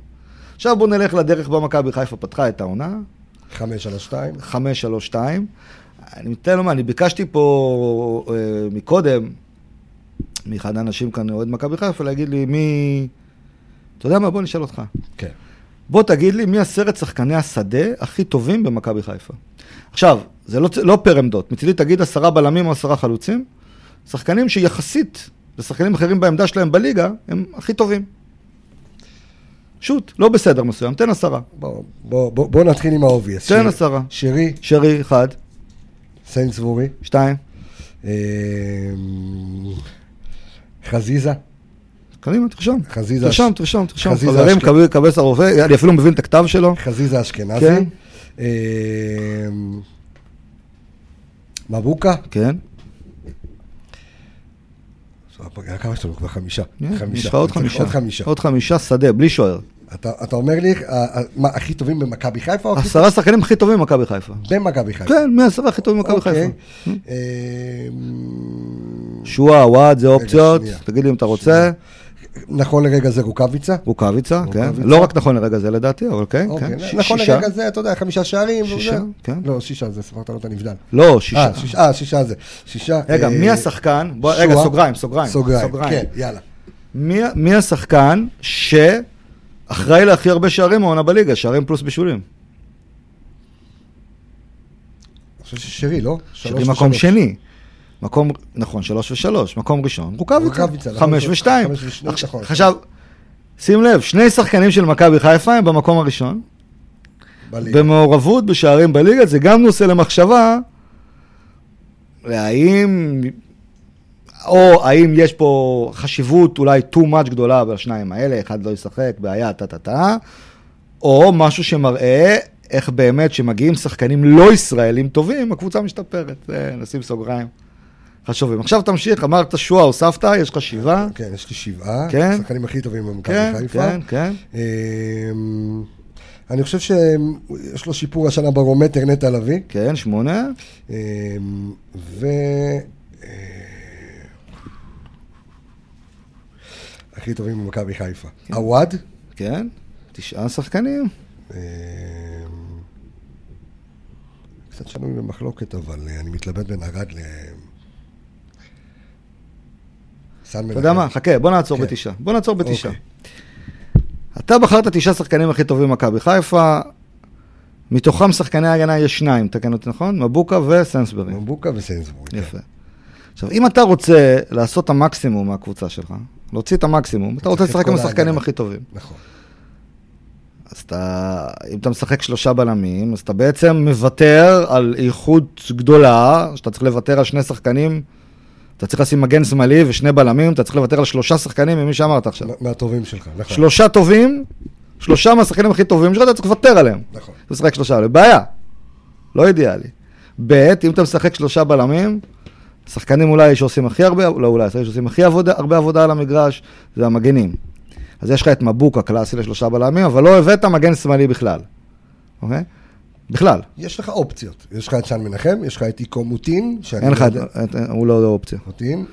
עכשיו בואו נלך לדרך בה מכבי חיפה פתחה את העונה, חמש על השתיים. 5-3-2. אני מתאר לומר, אני ביקשתי פה אה, מקודם, מאחד האנשים כאן, אוהד מכבי חיפה, להגיד לי מי... אתה יודע מה? בוא נשאל אותך. כן. בוא תגיד לי מי עשרת שחקני השדה הכי טובים במכבי חיפה. עכשיו, זה לא, לא פר עמדות. מצידי תגיד עשרה בלמים או עשרה חלוצים, שחקנים שיחסית לשחקנים אחרים בעמדה שלהם בליגה, הם הכי טובים. shoot, לא בסדר מסוים, תן עשרה. בוא- בוא בוא- בוא נתחיל עם ה obvious. תן עשרה. שרי, שרי, אחד, סיינסברי, שתיים. אמ, חזיזה, קדימה, תרשום. חזיזה תרשום, תרשום, תרשום. חזיזה חברים, אשכ- קבל- קבץ הרופא, אני אפילו מבין את הכתב שלו. חזיזה אשכנזי, כן. אמ, מבוקה, כן. כמה יש לנו כבר חמישה. חמישה. יש לך עוד חמישה. עוד חמישה. עוד חמישה שדה, בלי שוער. אתה אתה אומר לי, אה, אה, מה, הכי טובים במכבי חיפה או הכי עשרה שחקנים הכי טובים במכבי חיפה. במכבי חיפה? כן, מי העשרה הכי טובים במכבי אוקיי. חיפה. אמ, שועה, וואד, זה אופציות. שנייה. תגיד לי אם אתה רוצה. שנייה. נכון לרגע זה רוקאביצה. רוקאביצה, כן. לא רק נכון לרגע זה לדעתי, אבל כן, אוקיי, כן. ש- נכון. לרגע זה, אתה יודע, חמישה שערים. שישה, וזה. כן. לא, שישה, זה ספרת לו את הנבדל. לא, שישה. אה, שישה, אה, זה. שישה. רגע, אה, מי השחקן? רגע. סוגריים, סוגריים. סוגריים, כן, יאללה. מי, השחקן שאחראי להכי הרבה שערים העונה בליגה, שערים פלוס בישולים? אני חושב ששרי, לא? שרי מקום. שני. מקום, נכון, שלוש ושלוש. מקום ראשון, רוקאביצה. נכון, חמש ושתיים. נכון. עכשיו, שים לב, שני שחקנים של מכבי חיפה הם במקום הראשון. בליגה. במעורבות בשערים בליגה, זה גם נושא למחשבה, והאם, או האם יש פה חשיבות אולי too much גדולה בשניים האלה, אחד לא ישחק, בעיה, טה-טה-טה, או משהו שמראה איך באמת שמגיעים שחקנים לא ישראלים טובים, הקבוצה משתפרת. זה, נשים סוגריים. חשובים. עכשיו תמשיך, אמרת שועה, הוספת, יש לך שבעה. כן, יש לי שבעה. כן. השחקנים הכי טובים במכבי כן, חיפה. כן, כן. אמ, אני חושב שיש לו שיפור השנה ברומטר נטע לביא. כן, שמונה. אמ, ו... אה, הכי טובים במכבי חיפה. עווד. כן, תשעה שחקנים. אמ, קצת שנוי במחלוקת, אבל אה, אני מתלבט בין ארד ל... אתה יודע מה? חכה, בוא נעצור כן. בתשעה. בוא נעצור בתשעה. אוקיי. אתה בחרת תשעה שחקנים הכי טובים במכבי חיפה, מתוכם שחקני ההגנה יש שניים, תקן אותי נכון? מבוקה וסנסברי. מבוקה וסיינסבורג. יפה. עכשיו, אם אתה רוצה לעשות את המקסימום מהקבוצה שלך, להוציא את המקסימום, אתה רוצה לשחק עם השחקנים. הכי טובים. נכון. אז אתה, אם אתה משחק שלושה בלמים, אז אתה בעצם מוותר על איכות גדולה, שאתה צריך לוותר על שני שחקנים, אתה צריך לשים מגן שמאלי ושני בלמים, אתה צריך לוותר על שלושה שחקנים ממי שאמרת עכשיו. מה- מהטובים שלך, נכון. שלושה טובים, שלושה מהשחקנים הכי טובים שלך, אתה צריך לוותר עליהם. נכון. אתה משחק שלושה. בעיה, לא אידיאלי. ב', אם אתה משחק שלושה בלמים, שחקנים אולי שעושים הכי הרבה, לא אולי, שחקנים שעושים הכי עבודה, הרבה עבודה על המגרש, זה המגנים. אז יש לך את מבוקה קלאסי לשלושה בלמים, אבל לא הבאת מגן שמאלי בכלל, אוקיי? בכלל. יש לך אופציות. יש לך את שן מנחם, יש לך את איקו מוטין, אין לך, לא הוא לא אופציה. מוטין,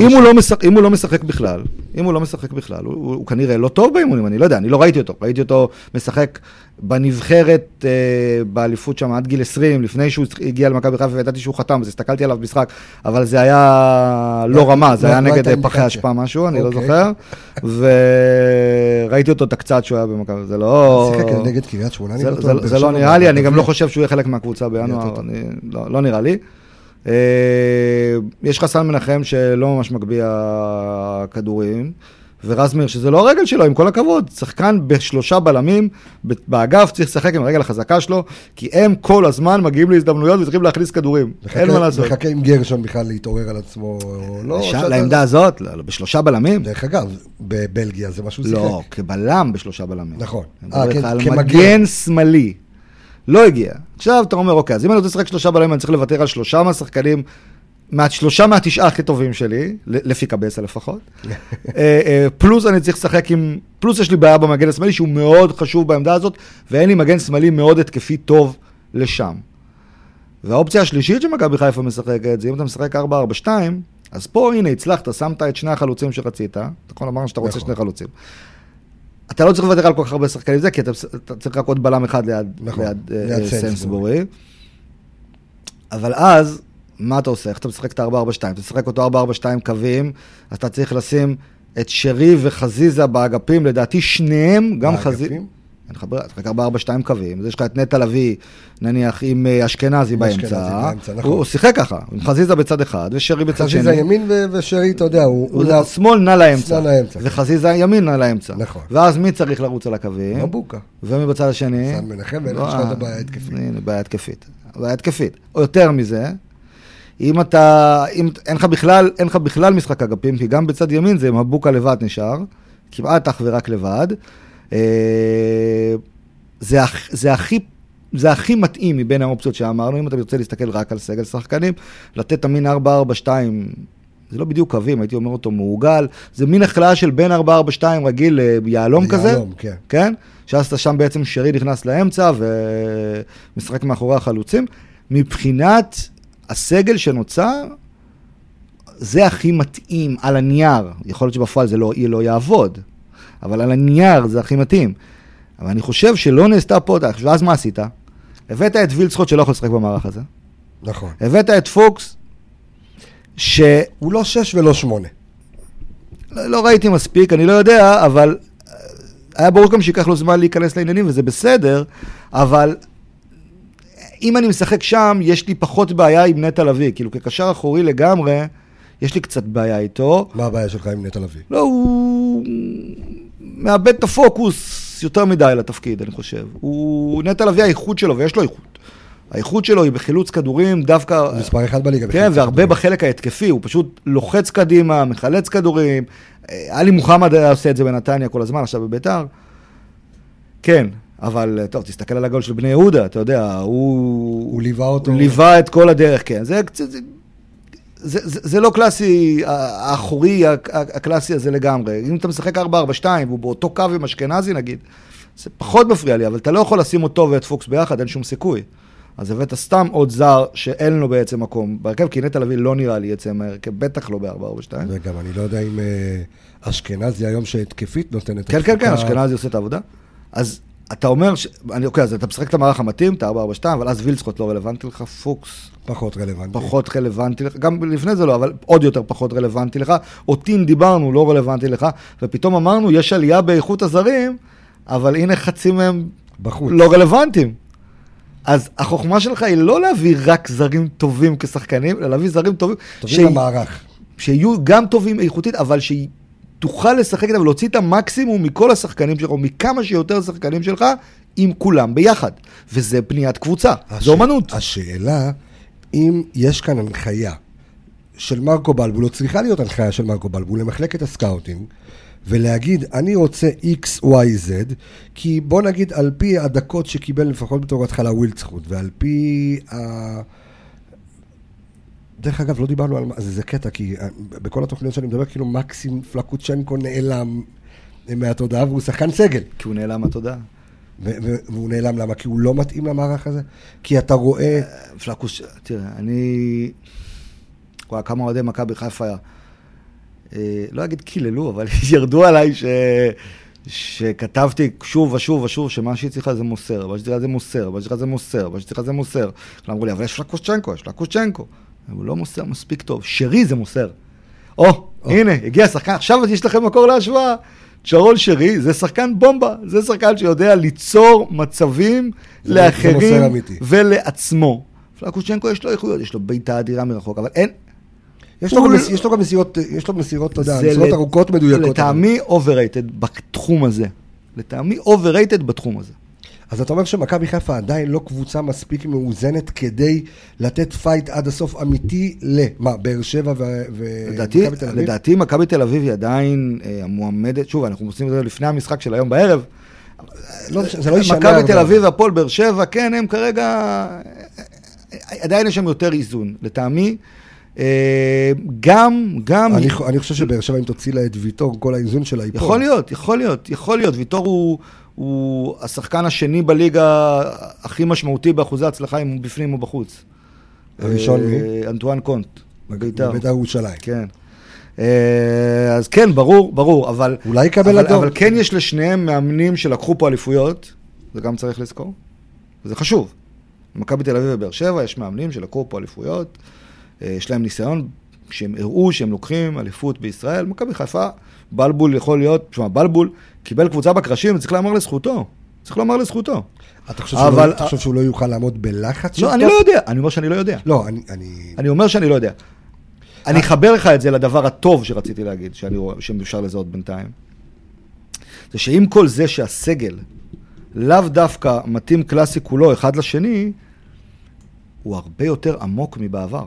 אם. הוא, לא משחק, אם הוא לא משחק בכלל, אם הוא לא משחק בכלל, הוא, הוא, הוא כנראה לא טוב באימונים, אני לא יודע, אני לא ראיתי אותו. ראיתי אותו משחק בנבחרת אה, באליפות שם עד גיל 20, לפני שהוא הגיע למכבי חיפה וידעתי שהוא חתם, אז הסתכלתי עליו במשחק, אבל זה היה לא לא- רמה, זה לא- היה לא נגד פחי. אשפה משהו, אני לא אוקיי. זוכר, וראיתי אותו את הקצת שהוא היה במכבי, זה לא... שיחק נגד קריית שמונה, אני זה, לא לא נראה לי, אני גם לא. חושב שהוא יהיה חלק מהקבוצה בינואר, לא, לא נראה לי. אה, יש לך סן מנחם שלא ממש מגביה כדורים, ורזמיר שזה לא הרגל שלו, עם כל הכבוד, שחקן בשלושה בלמים, באגף צריך לשחק עם הרגל החזקה שלו, כי הם כל הזמן מגיעים להזדמנויות וצריכים להכניס כדורים, מחכה- אין מה לעשות. מחכה עם גרשון בכלל להתעורר על עצמו, או לא. שאתה- לעמדה הזאת, לא, לא, בשלושה בלמים? דרך אגב, בבלגיה זה משהו לא, כבלם בשלושה בלמים. נכון. אה, כן, כמגן. מגן שמאלי. לא הגיע. עכשיו אתה אומר, אוקיי, אז אם אני רוצה לשחק שלושה בלמים, אני צריך לוותר על שלושה מהשחקנים, מה- שלושה מהתשעה הכי טובים שלי, לפי קבסה לפחות. אה, אה, פלוס אני צריך לשחק עם, פלוס יש לי בעיה במגן השמאלי שהוא מאוד חשוב בעמדה הזאת, ואין לי מגן שמאלי מאוד התקפי טוב לשם. והאופציה השלישית שמכבי חיפה משחקת, זה אם אתה משחק 4-4-2, אז פה הנה הצלחת, שמת את שני החלוצים שרצית, נכון אמרנו שאתה רוצה נכון. שני חלוצים. אתה לא צריך לוותר על כל כך הרבה שחקנים זה, כי אתה, אתה צריך רק עוד בלם אחד ליד, נכון, ליד, ליד אה, סיינסבורי. סיינסבורי. אבל אז, מה אתה עושה? איך אתה משחק את ה-4-4-2? אתה משחק אותו 4-4-2 קווים, אז אתה צריך לשים את שרי וחזיזה באגפים, לדעתי שניהם, גם חזיזה... אין לך ברירה, אתה משחק 4-4-2 קווים, אז יש לך את נטע לביא, נניח, עם אה, אשכנזי באמצע, נכון. הוא שיחק ככה, עם חזיזה בצד אחד ושרי בצד שני. חזיזה ימין ושרי, אתה יודע, הוא... שמאל נע לאמצע, לאמצע. וחזיזה ימין נע לאמצע. נכון. ואז מי צריך לרוץ על הקווים? מבוקה. ומי בצד השני? סן מנחם, ואין לך את הבעיה ההתקפית. הנה, בעיה התקפית. בעיה התקפית. או יותר מזה, אם אתה, אם אין לך בכלל, אין לך בכלל משחק אגפים, כי גם בצד ימין זה מבוקה לבד נשאר, כמעט אך ורק לבד. אה, זה, זה הכי... זה הכי מתאים מבין האופציות שאמרנו, אם אתה רוצה להסתכל רק על סגל שחקנים, לתת את המין 4-4-2, זה לא בדיוק קווים, הייתי אומר אותו מעוגל, זה מין החלאה של בין 4-4-2 רגיל ליהלום כזה, ליהלום, כן. כן? שאז אתה שם בעצם שרי נכנס לאמצע ומשחק מאחורי החלוצים. מבחינת הסגל שנוצר, זה הכי מתאים על הנייר. יכול להיות שבפועל זה לא, לא יעבוד, אבל על הנייר זה הכי מתאים. אבל אני חושב שלא נעשתה פה, ואז מה עשית? הבאת את וילצחוט שלא יכול לשחק במערך הזה. נכון. הבאת את פוקס, ש... הוא לא שש ולא שמונה. לא, לא ראיתי מספיק, אני לא יודע, אבל אה, היה ברור גם שייקח לו זמן להיכנס לעניינים, וזה בסדר, אבל אם אני משחק שם, יש לי פחות בעיה עם נטע לביא. כאילו, כקשר אחורי לגמרי, יש לי קצת בעיה איתו. מה הבעיה שלך עם נטע לביא? לא, הוא מאבד את הפוקוס יותר מדי לתפקיד, אני חושב. הוא, נטע לביא, האיכות שלו, ויש לו איכות. האיכות שלו היא בחילוץ כדורים, דווקא... מספר אחד בליגה. כן, והרבה כדורים. בחלק ההתקפי, הוא פשוט לוחץ קדימה, מחלץ כדורים. אה, עלי מוחמד היה עושה את זה בנתניה כל הזמן, עכשיו בביתר. כן, אבל אה, טוב, תסתכל על הגול של בני יהודה, אתה יודע, הוא... הוא ליווה אותו. הוא ליווה את כל הדרך, כן. זה. זה, זה, זה, זה לא קלאסי, האחורי הקלאסי הזה לגמרי. אם אתה משחק 4-4-2 והוא באותו קו עם אשכנזי נגיד, זה פחות מפריע לי, אבל אתה לא יכול לשים אותו ואת פוקס ביחד, אין שום סיכוי. אז הבאת סתם עוד זר שאין לו בעצם מקום בהרכב, כי נטע לביא לא נראה לי יצא מהרכב, בטח לא ב-4-4-2. וגם אני לא יודע אם אה, אשכנזי היום שהתקפית נותנת... כן, כן, כן, אשכנזי עושה את העבודה. אז אתה אומר, ש... אני, אוקיי, אז אתה משחק את המערך המתאים, את ה-4-4-2, אבל אז וילצחוט לא רלוונטי לך, פוקס פחות רלוונטי. פחות רלוונטי לך, גם לפני זה לא, אבל עוד יותר פחות רלוונטי לך. אותין דיברנו, לא רלוונטי לך, ופתאום אמרנו, יש עלייה באיכות הזרים, אבל הנה חצי מהם בחוץ. לא רלוונטיים. אז החוכמה שלך היא לא להביא רק זרים טובים כשחקנים, אלא להביא זרים טובים, טובים שהיא- למערך. שיהיו גם טובים איכותית, אבל שהיא תוכל לשחק איתם ולהוציא את המקסימום מכל השחקנים שלך, או מכמה שיותר שחקנים שלך, עם כולם ביחד. וזה בניית קבוצה, הש- זו אומנות. השאלה, אם יש כאן הנחיה של מרקו בלבול, או צריכה להיות הנחיה של מרקו בלבול למחלקת הסקאוטינג, ולהגיד, אני רוצה X, Y, Z, כי בוא נגיד, על פי הדקות שקיבל לפחות בתור התחלה ווילדסחוט, ועל פי ה... דרך אגב, לא דיברנו על... מה- זה, קטע, כי אה, בכל התוכניות שאני מדבר, כאילו מקסים פלקוצ'נקו נעלם מהתודעה, והוא שחקן סגל. כי הוא נעלם מהתודעה. והוא נעלם, למה? כי הוא לא מתאים למערך הזה? כי אתה רואה... פלקוס, תראה, אני... וואי, כמה אוהדי מכבי חיפה, אה, לא אגיד קיללו, אבל ירדו עליי ש... שכתבתי שוב ושוב ושוב שמה שהיא צריכה זה מוסר, מה שהיא צריכה זה מוסר, מה שהיא צריכה זה מוסר, מה שהיא צריכה זה מוסר. אמרו לי, אבל יש פלקושצ'נקו, יש פלקושצ'נקו. הוא לא מוסר מספיק טוב, שרי זה מוסר. או, הנה, הגיע שחקן, עכשיו יש לכם מקור להשוואה. צ'רול שרי זה שחקן בומבה, זה שחקן שיודע ליצור מצבים זה- לאחרים. ולעצמו. פלקושצ'נקו יש לו איכויות, יש לו בעיטה אדירה מרחוק, אבל אין... יש לו, גם, מס- יש לו גם מסירות, יש לו מסירות, אתה יודע, מסירות לט- ארוכות מדויקות. לטעמי overrated בתחום הזה. לטעמי overrated בתחום הזה. אז אתה אומר שמכבי חיפה עדיין לא קבוצה מספיק מאוזנת כדי לתת פייט עד הסוף אמיתי ל... מה, באר שבע ומכבי תל אביב? לדעתי מכבי תל אביב היא עדיין אה, המועמדת, שוב, אנחנו עושים את זה לפני המשחק של היום בערב. לא, זה לא ישנה מכבי. תל אביב והפועל באר שבע, כן, הם כרגע... עדיין יש שם יותר איזון. לטעמי, אה, גם, גם... אני, אני חושב שבאר שבע, אם תוציא לה את ויטור, כל האיזון שלה ייפול. יכול להיות, יכול להיות, יכול להיות. ויטור הוא, הוא השחקן השני בליגה הכי משמעותי באחוזי הצלחה, אם הוא בפנים או בחוץ. הראשון מי? אה, אנטואן קונט, בביתר. בביתר ירושלים. כן. אה, אז כן, ברור, ברור, אבל... אולי יקבל אדום. אבל כן יש לשניהם מאמנים שלקחו פה אליפויות, זה גם צריך לזכור, וזה חשוב. במכבי תל אביב ובאר שבע יש מאמנים שלקחו פה אליפויות, אה, יש להם ניסיון, שהם הראו שהם לוקחים אליפות בישראל. מכבי חיפה, בלבול יכול להיות, תשמע, בלבול קיבל קבוצה בקרשים, וצריך להמר לזכותו. צריך לומר לזכותו. אתה חושב, שהוא אבל- לא, אתה חושב שהוא לא יוכל לעמוד בלחץ של לא, אני? לא יודע, אני אומר שאני לא יודע. לא, אני... אני... אני אומר שאני לא יודע. אני אחבר לך את זה לדבר הטוב שרציתי להגיד, שאני רואה, שאפשר לזהות בינתיים. זה שעם כל זה שהסגל לאו דווקא מתאים קלאסי כולו אחד לשני, הוא הרבה יותר עמוק מבעבר.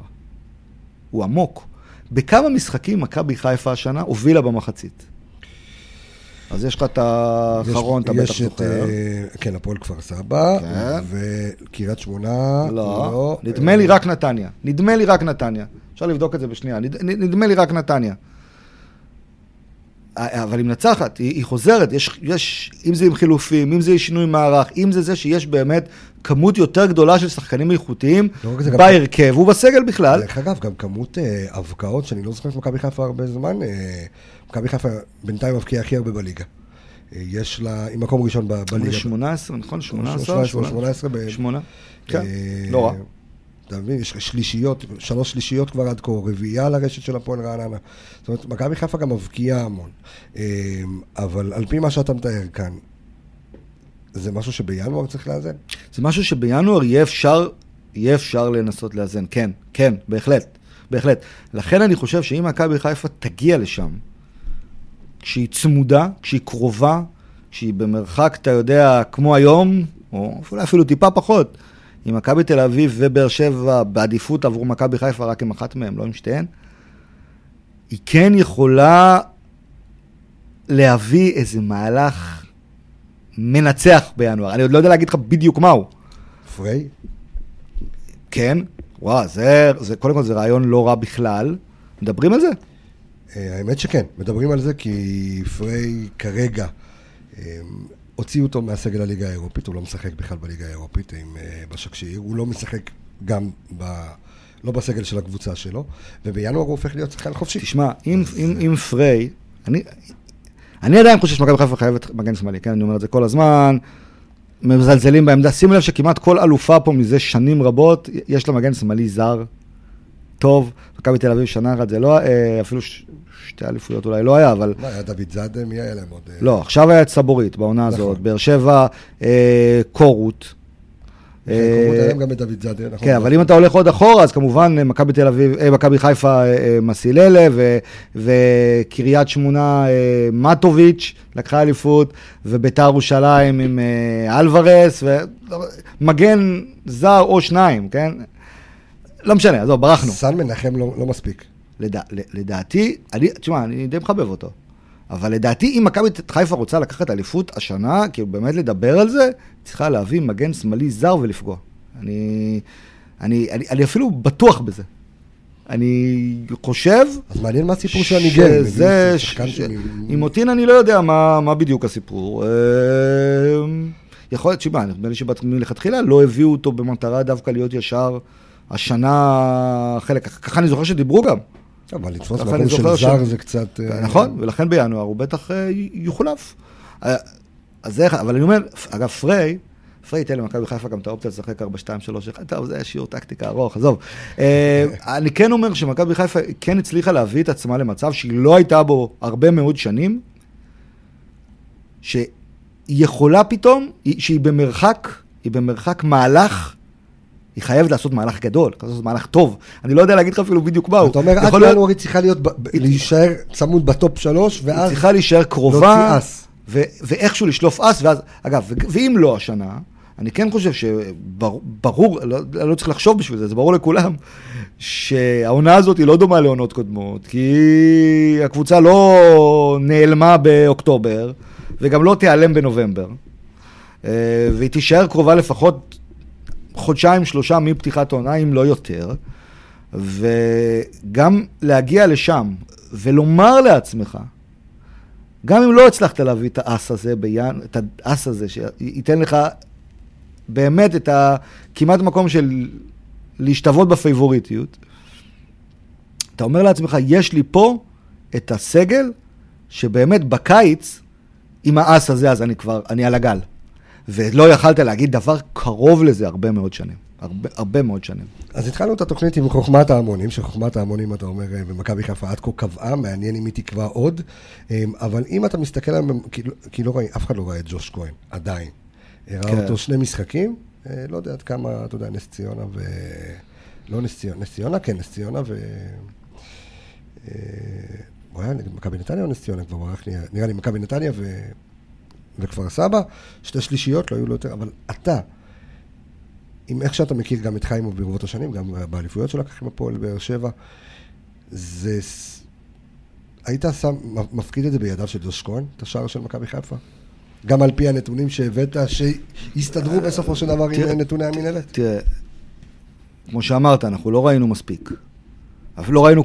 הוא עמוק. בכמה משחקים מכבי חיפה השנה הובילה במחצית? אז יש לך את האחרון, אתה בטח זוכר. אה, כן, הפועל כפר סבא, כן. וקריית שמונה, לא, נדמה לי רק נתניה. נדמה לי רק נתניה. אפשר לבדוק את זה בשנייה. נד- נדמה לי רק נתניה. אה, אבל היא מנצחת, היא, היא חוזרת, יש, יש, אם זה עם חילופים, אם זה שינוי מערך, אם זה זה שיש באמת כמות יותר גדולה של שחקנים איכותיים לא בהרכב ובסגל בכלל. דרך אגב, גם כמות אה, הבקעות, שאני לא זוכר את מכבי חיפה הרבה זמן, אה, מכבי חיפה בינתיים מבקיעה הכי הרבה בליגה. אה, יש לה, היא מקום ראשון ב- בליגה. 18, נכון? 18? 17, 18 ב- שמונה? כן, אה, לא רע. אתה מבין, יש שלישיות, שלוש שלישיות כבר עד כה, רביעייה על הרשת של הפועל רעננה. זאת אומרת, מכבי חיפה גם מבקיעה המון. אה, אבל על פי מה שאתה מתאר כאן, זה משהו שבינואר צריך לאזן? זה משהו שבינואר יהיה אפשר, יהיה אפשר לנסות לאזן. כן, כן, בהחלט, בהחלט. לכן אני חושב שאם מכבי חיפה תגיע לשם, כשהיא צמודה, כשהיא קרובה, כשהיא במרחק, אתה יודע, כמו היום, או אולי אפילו טיפה פחות, עם מכבי תל אביב ובאר שבע בעדיפות עבור מכבי חיפה רק עם אחת מהן, לא עם שתיהן, היא כן יכולה להביא איזה מהלך מנצח בינואר. אני עוד לא יודע להגיד לך בדיוק מהו. פריי? כן, וואו, זה, זה, קודם כל זה רעיון לא רע בכלל. מדברים על זה? אה, האמת שכן, מדברים על זה כי פריי כרגע, אה, הוציאו אותו מהסגל הליגה האירופית, הוא לא משחק בכלל בליגה האירופית עם אה, בשקשיר, הוא לא משחק גם ב... לא בסגל של הקבוצה שלו, ובינואר הוא הופך להיות שחקן חופשי. תשמע, אם, אם, אם פריי, אני, אני עדיין חושב שמכבי חיפה חייבת מגן שמאלי, כן, אני אומר את זה כל הזמן, מזלזלים בעמדה. שימו לב שכמעט כל אלופה פה מזה שנים רבות, יש לה מגן שמאלי זר, טוב. מכבי תל אביב שנה אחת זה לא, אה, אפילו ש, שתי אליפויות אולי לא היה, אבל מה, היה דוד זאדה, מי היה להם עוד? לא, עכשיו היה את סבורית בעונה נכון. הזאת, באר שבע, אה, קורות, כמות אה, גם את דוד זאדה, נכון? כן, אבל אם אתה הולך עוד אחורה, אז כמובן אה, מכבי תל אביב, מכבי חיפה מסיללה, וקריית שמונה מטוביץ' לקחה אליפות, וביתר ירושלים עם אלוורס, ומגן זר או שניים, כן? לא משנה, עזוב, ברחנו. סן מנחם לא לא מספיק. לדע, לדעתי, אני, תשמע, אני די מחבב אותו. אבל לדעתי, אם מכבי חיפה רוצה לקחת אליפות השנה, כאילו באמת לדבר על זה, צריכה להביא מגן שמאלי זר ולפגוע. אני, אני, אני, אני אפילו בטוח בזה. אני חושב... אז מעניין מה הסיפור של הניגר. שזה... ש- ש- עם מוטין אני לא יודע מה, מה בדיוק הסיפור. אה, יכול להיות שבא, נדמה לי שמלכתחילה לא הביאו אותו במטרה דווקא להיות ישר השנה חלק, ככה אני זוכר שדיברו גם. אבל לתפוס מקום של זר זה קצת... אה, נכון, ולכן בינואר הוא בטח אה, יוחלף. אה, אז זה, אבל אני אומר, אגב, פריי, פריי ייתן למכבי חיפה גם את האופציה לשחק 4-2-3-1, טוב, זה שיעור טקטיקה ארוך, עזוב. אני כן אומר שמכבי חיפה כן הצליחה להביא את עצמה למצב שהיא לא הייתה בו הרבה מאוד שנים, שהיא יכולה פתאום, היא- שהיא במרחק, היא במרחק מהלך, היא חייבת לעשות מהלך גדול, חייבת לעשות מהלך טוב. אני לא יודע להגיד לך אפילו בדיוק מהו. אתה אומר, עד ינואר היא צריכה להיות, להישאר צמוד בטופ שלוש, היא ואז צריכה להישאר קרובה, ואיכשהו לשלוף אס, ואז, אגב, ואם לא השנה, אני כן חושב שברור, לא, לא צריך לחשוב בשביל זה, זה ברור לכולם, שהעונה הזאת היא לא דומה לעונות קודמות, כי הקבוצה לא נעלמה באוקטובר, וגם לא תיעלם בנובמבר, אה, והיא תישאר קרובה לפחות חודשיים, שלושה מפתיחת העונה, אם לא יותר, וגם להגיע לשם ולומר לעצמך, גם אם לא הצלחת להביא את האס הזה, בינ... את האס הזה, שייתן לך באמת את ה... כמעט מקום של להשתוות בפייבוריטיות, אתה אומר לעצמך, יש לי פה את הסגל, שבאמת בקיץ, עם האס הזה, אז אני כבר, אני על הגל. ולא יכלת להגיד דבר קרוב לזה הרבה מאוד שנים. הרבה, הרבה מאוד שנים. אז התחלנו את התוכנית עם חוכמת ההמונים, שחוכמת ההמונים, אתה אומר, אה, במכבי חיפה עד כה קבעה, מעניין אם היא תקבע עוד. אה, אבל אם אתה מסתכל עליהם, כי לא- כי לא ראי, אף אחד לא ראה את ג'וש כהן, עדיין. הראה כן. אותו שני משחקים, אה, לא יודע עד כמה, אתה יודע, נס ציונה ו... לא נס ציונה, נס ציונה, כן, נס ציונה ו... אה, הוא היה נגד מכבי נתניה או נס ציונה כבר, ברח לי, נראה לי מכבי נתניה ו... וכפר סבא, שתי שלישיות, לא היו לו יותר, אבל אתה, עם איך שאתה מכיר גם את חיימוב ברבות השנים, גם באליפויות שהוא לקח עם הפועל באר שבע, זה... היית שם, מפקיד את זה בידיו של ג'וש כהן, את השער של מכבי חיפה? גם על פי הנתונים שהבאת, שהסתדרו בסופו של דבר עם נתוני המינהלת? תראה, כמו שאמרת, אנחנו לא ראינו מספיק. אפילו לא ראינו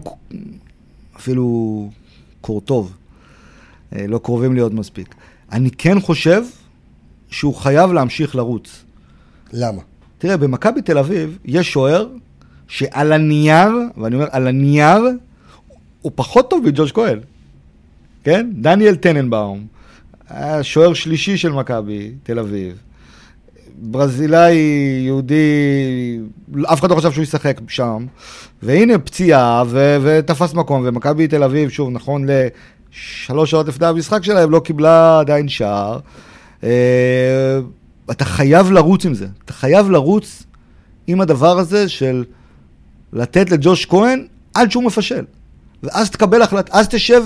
אפילו קור טוב. אה, לא קרובים להיות מספיק. אני כן חושב שהוא חייב להמשיך לרוץ. למה? תראה, במכבי תל אביב יש שוער שעל הנייר, ואני אומר על הנייר, הוא פחות טוב מג'וש כהן. כן? דניאל טננבאום, שוער שלישי של מכבי תל אביב. ברזילאי, יהודי, אף אחד לא חשב שהוא ישחק שם, והנה פציעה, ו- ותפס מקום, ומכבי תל אביב, שוב, נכון לשלוש שעות לפני המשחק שלהם, לא קיבלה עדיין שער. אה, אתה חייב לרוץ עם זה, אתה חייב לרוץ עם הדבר הזה של לתת לג'וש כהן עד שהוא מפשל. ואז תקבל החלטה, אז תשב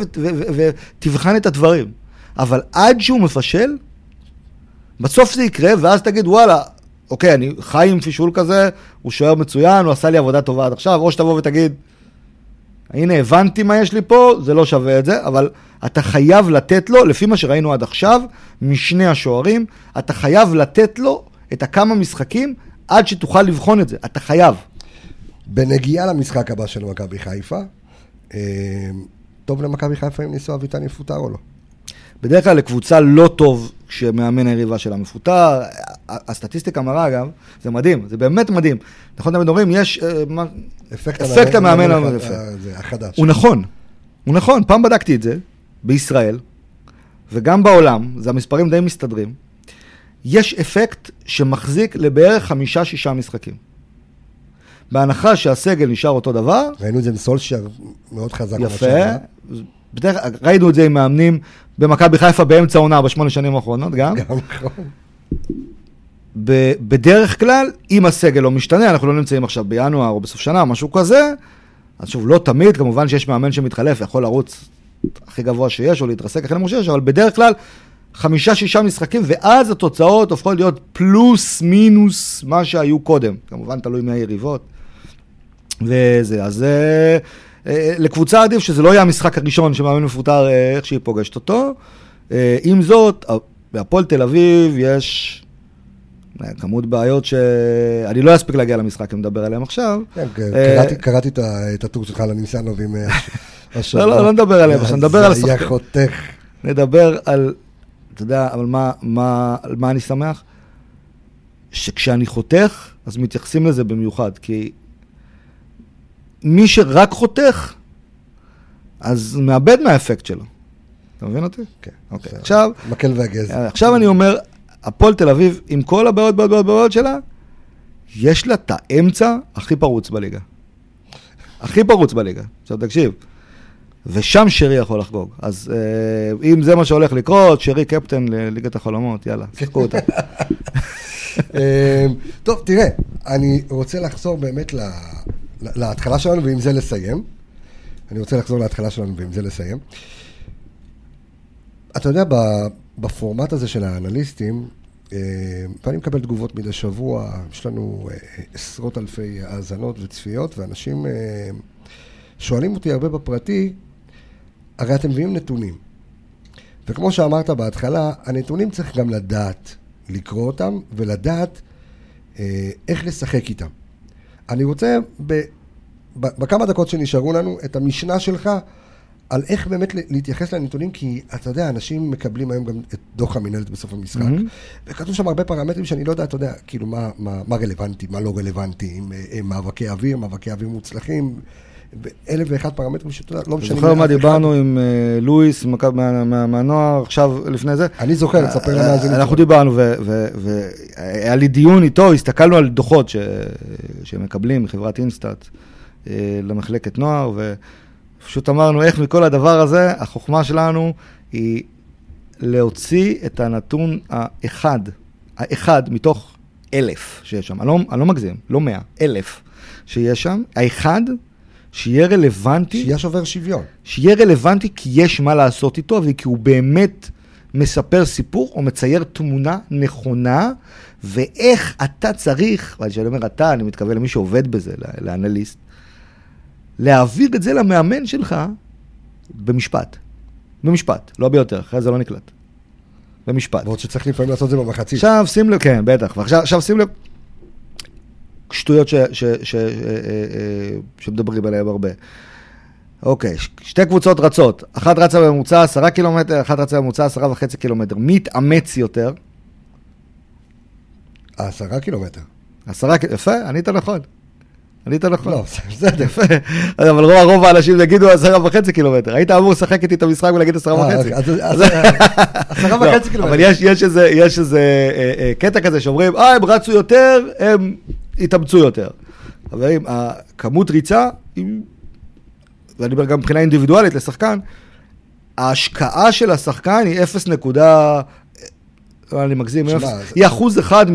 ותבחן את הדברים. אבל עד שהוא מפשל, בסוף זה יקרה, ואז תגיד, וואלה, אוקיי, אני חי עם פישול כזה, הוא שוער מצוין, הוא עשה לי עבודה טובה עד עכשיו, או שתבוא ותגיד, הנה, הבנתי מה יש לי פה, זה לא שווה את זה, אבל אתה חייב לתת לו, לפי מה שראינו עד עכשיו, משני השוערים, אתה חייב לתת לו את הכמה משחקים עד שתוכל לבחון את זה. אתה חייב. בנגיעה למשחק הבא של מכבי חיפה, אה, טוב למכבי חיפה אם ניסו אביטן יפוטר או לא? בדרך כלל לקבוצה לא טוב כשמאמן היריבה שלה מפוטר. הסטטיסטיקה מראה אגב, זה מדהים, זה באמת מדהים. נכון, תמיד אומרים, יש... אה, אפקט המאמן. אה, זה החדש. הוא נכון, הוא נכון, פעם בדקתי את זה, בישראל, וגם בעולם, זה המספרים די מסתדרים. יש אפקט שמחזיק לבערך חמישה-שישה משחקים. בהנחה שהסגל נשאר אותו דבר, ראינו את זה עם סולשייר מאוד חזק. יפה. בדרך, ראינו את זה עם מאמנים במכבי חיפה באמצע העונה בשמונה שנים האחרונות גם. גם נכון. בדרך כלל, אם הסגל לא משתנה, אנחנו לא נמצאים עכשיו בינואר או בסוף שנה, משהו כזה, אז שוב, לא תמיד, כמובן שיש מאמן שמתחלף, יכול לרוץ הכי גבוה שיש, או להתרסק הכי נמוך שיש, אבל בדרך כלל, חמישה-שישה משחקים, ואז התוצאות הופכות להיות פלוס מינוס מה שהיו קודם. כמובן, תלוי מי היריבות. וזה, אז אה, לקבוצה עדיף שזה לא יהיה המשחק הראשון שמאמן מפוטר אה, איך שהיא פוגשת אותו. אה, עם זאת, בהפועל תל אביב יש אה, כמות בעיות שאני לא אספיק להגיע למשחק אם נדבר עליהם עכשיו. כן, אה, קראתי- את הטור שלך לניסנוב עם... אה, השבוע. לא, לא נדבר עליהם, עכשיו נדבר על זה היה. חותך. נדבר על, אתה יודע, אבל על מה אני שמח? שכשאני חותך, אז מתייחסים לזה במיוחד, כי מי שרק חותך, אז מאבד מהאפקט שלו. אתה מבין אותי? כן. אוקיי. זה עכשיו, מקל והגז. עכשיו אני אומר, הפועל תל אביב, עם כל הבעיות, בעיות, בעיות, בעיות שלה, יש לה את האמצע הכי פרוץ בליגה. הכי פרוץ בליגה. עכשיו תקשיב, ושם שרי יכול לחגוג. אז אה, אם זה מה שהולך לקרות, שרי קפטן לליגת החלומות, יאללה, שיחקו אותה. אמ, טוב, תראה, אני רוצה לחזור באמת להתחלה שלנו ועם זה לסיים. אני רוצה לחזור להתחלה שלנו ועם זה לסיים. אתה יודע, בפורמט הזה של האנליסטים, אה, ואני מקבל תגובות מדי שבוע, יש לנו אה, עשרות אלפי האזנות וצפיות, ואנשים אה, שואלים אותי הרבה בפרטי, הרי אתם מביאים נתונים. וכמו שאמרת בהתחלה, הנתונים צריך גם לדעת לקרוא אותם ולדעת איך לשחק איתם. אני רוצה ב, ב, בכמה דקות שנשארו לנו את המשנה שלך על איך באמת להתייחס לנתונים, כי אתה יודע, אנשים מקבלים היום גם את דוח המינהלת בסוף המשחק, מהמם. וכתוב שם הרבה פרמטרים שאני לא יודע, אתה יודע, כאילו מה, מה, מה רלוונטי, מה לא רלוונטי, עם, אה, עם מאבקי אוויר, מאבקי אוויר מוצלחים, ואלף ואחד פרמטרים שאתה יודע, לא משנה. זוכר מה דיברנו עם אה, לואיס מהנוער, עכשיו, לפני זה? אני זוכר, תספר למאזינים. אנחנו דיברנו, והיה לי דיון איתו, הסתכלנו על דוחות ש- שהם מקבלים מחברת אינסטאט אה, למחלקת נוער, ופשוט אמרנו איך מכל הדבר הזה, החוכמה שלנו היא להוציא את הנתון האחד, האחד מתוך אלף שיש שם, אני לא, אני לא מגזים, לא מאה, אלף שיש שם, האחד שיהיה רלוונטי. שיהיה שובר שוויון. שיהיה רלוונטי כי יש מה לעשות איתו, וכי הוא באמת מספר סיפור או מצייר תמונה נכונה, ואיך אתה צריך, וכשאני אומר אתה, אני מתכוון למי שעובד בזה, לאנליסט, להעביר את זה למאמן שלך במשפט. במשפט, לא ביותר, אחרי זה לא נקלט. במשפט. ועוד שצריך לפעמים לעשות את זה במחצית. עכשיו שים לב, כן, בטח, ועכשיו עכשיו שים לב, שטויות ש, ש, ש, אה, אה, אה, שמדברים עליהן הרבה. אוקיי, ש- שתי קבוצות רצות, אחת רצה בממוצע עשרה קילומטר, אחת רצה בממוצע עשרה וחצי קילומטר. מי התאמץ יותר? עשרה קילומטר. עשרה קילומטר, יפה, ענית נכון. ענית נכון. לא, בסדר. יפה, אבל רוב, רוב האנשים יגידו עשרה וחצי קילומטר. היית אמור לשחק איתי את המשחק ולהגיד עשרה וחצי. אז- אז- עשרה לא, וחצי קילומטר. אבל יש, איזה, קטע כזה שאומרים, אה, הם רצו יותר, הם התאמצו יותר. חברים, הכמות ריצה, ואני אומר גם מבחינה אינדיבידואלית לשחקן, ההשקעה של השחקן היא 0 נקודה... לא, אני מגזים, שמע, אפס- זה- היא אחוז אחד מ,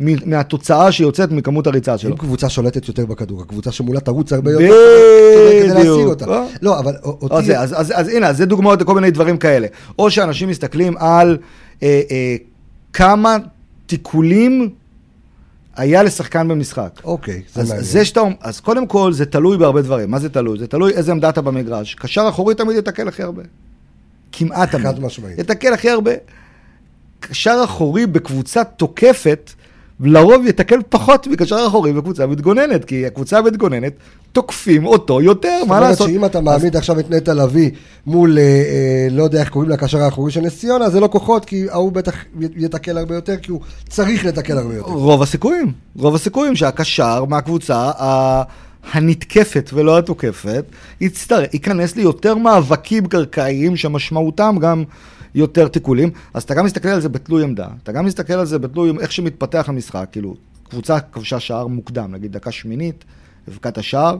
מ, מהתוצאה שיוצאת מכמות הריצה שלו. אם קבוצה שולטת יותר בכדור, הקבוצה שמולה תרוץ הרבה יותר כדי להשיג. אותה. אה? לא, אבל אז, אותי... זה, אז, אז, אז הנה, אז זה דוגמאות לכל מיני דברים כאלה. או שאנשים מסתכלים על אה, אה, כמה תיקולים היה לשחקן במשחק. אוקיי, זה אז, מעניין. זה שאתה, אז קודם כל, זה תלוי בהרבה דברים. מה זה תלוי? זה תלוי איזה עמדה אתה במגרש. קשר אחורי תמיד יתקל הכי הרבה. כמעט תמיד. חד משמעית. יתקל הכי הרבה. קשר אחורי בקבוצה תוקפת, לרוב יתקל פחות מקשר אחורי בקבוצה מתגוננת, כי הקבוצה המתגוננת, תוקפים אותו יותר, זאת מה אומרת לעשות? שאם אתה מעמיד עכשיו את נטע לביא מול, אה, אה, לא יודע איך קוראים לקשר האחורי של נס ציונה, זה לא כוחות, כי ההוא בטח יתקל הרבה יותר, כי הוא צריך לתקל הרבה יותר. רוב הסיכויים, רוב הסיכויים שהקשר מהקבוצה ה- הנתקפת ולא התוקפת, יצטרך, ייכנס ליותר מאבקים קרקעיים שמשמעותם גם יותר תיקולים. אז אתה גם מסתכל על זה בתלוי עמדה, אתה גם מסתכל על זה בתלוי איך שמתפתח המשחק, כאילו, קבוצה כבשה שער מוקדם, נגיד דקה שמינית, הבקעת את השער,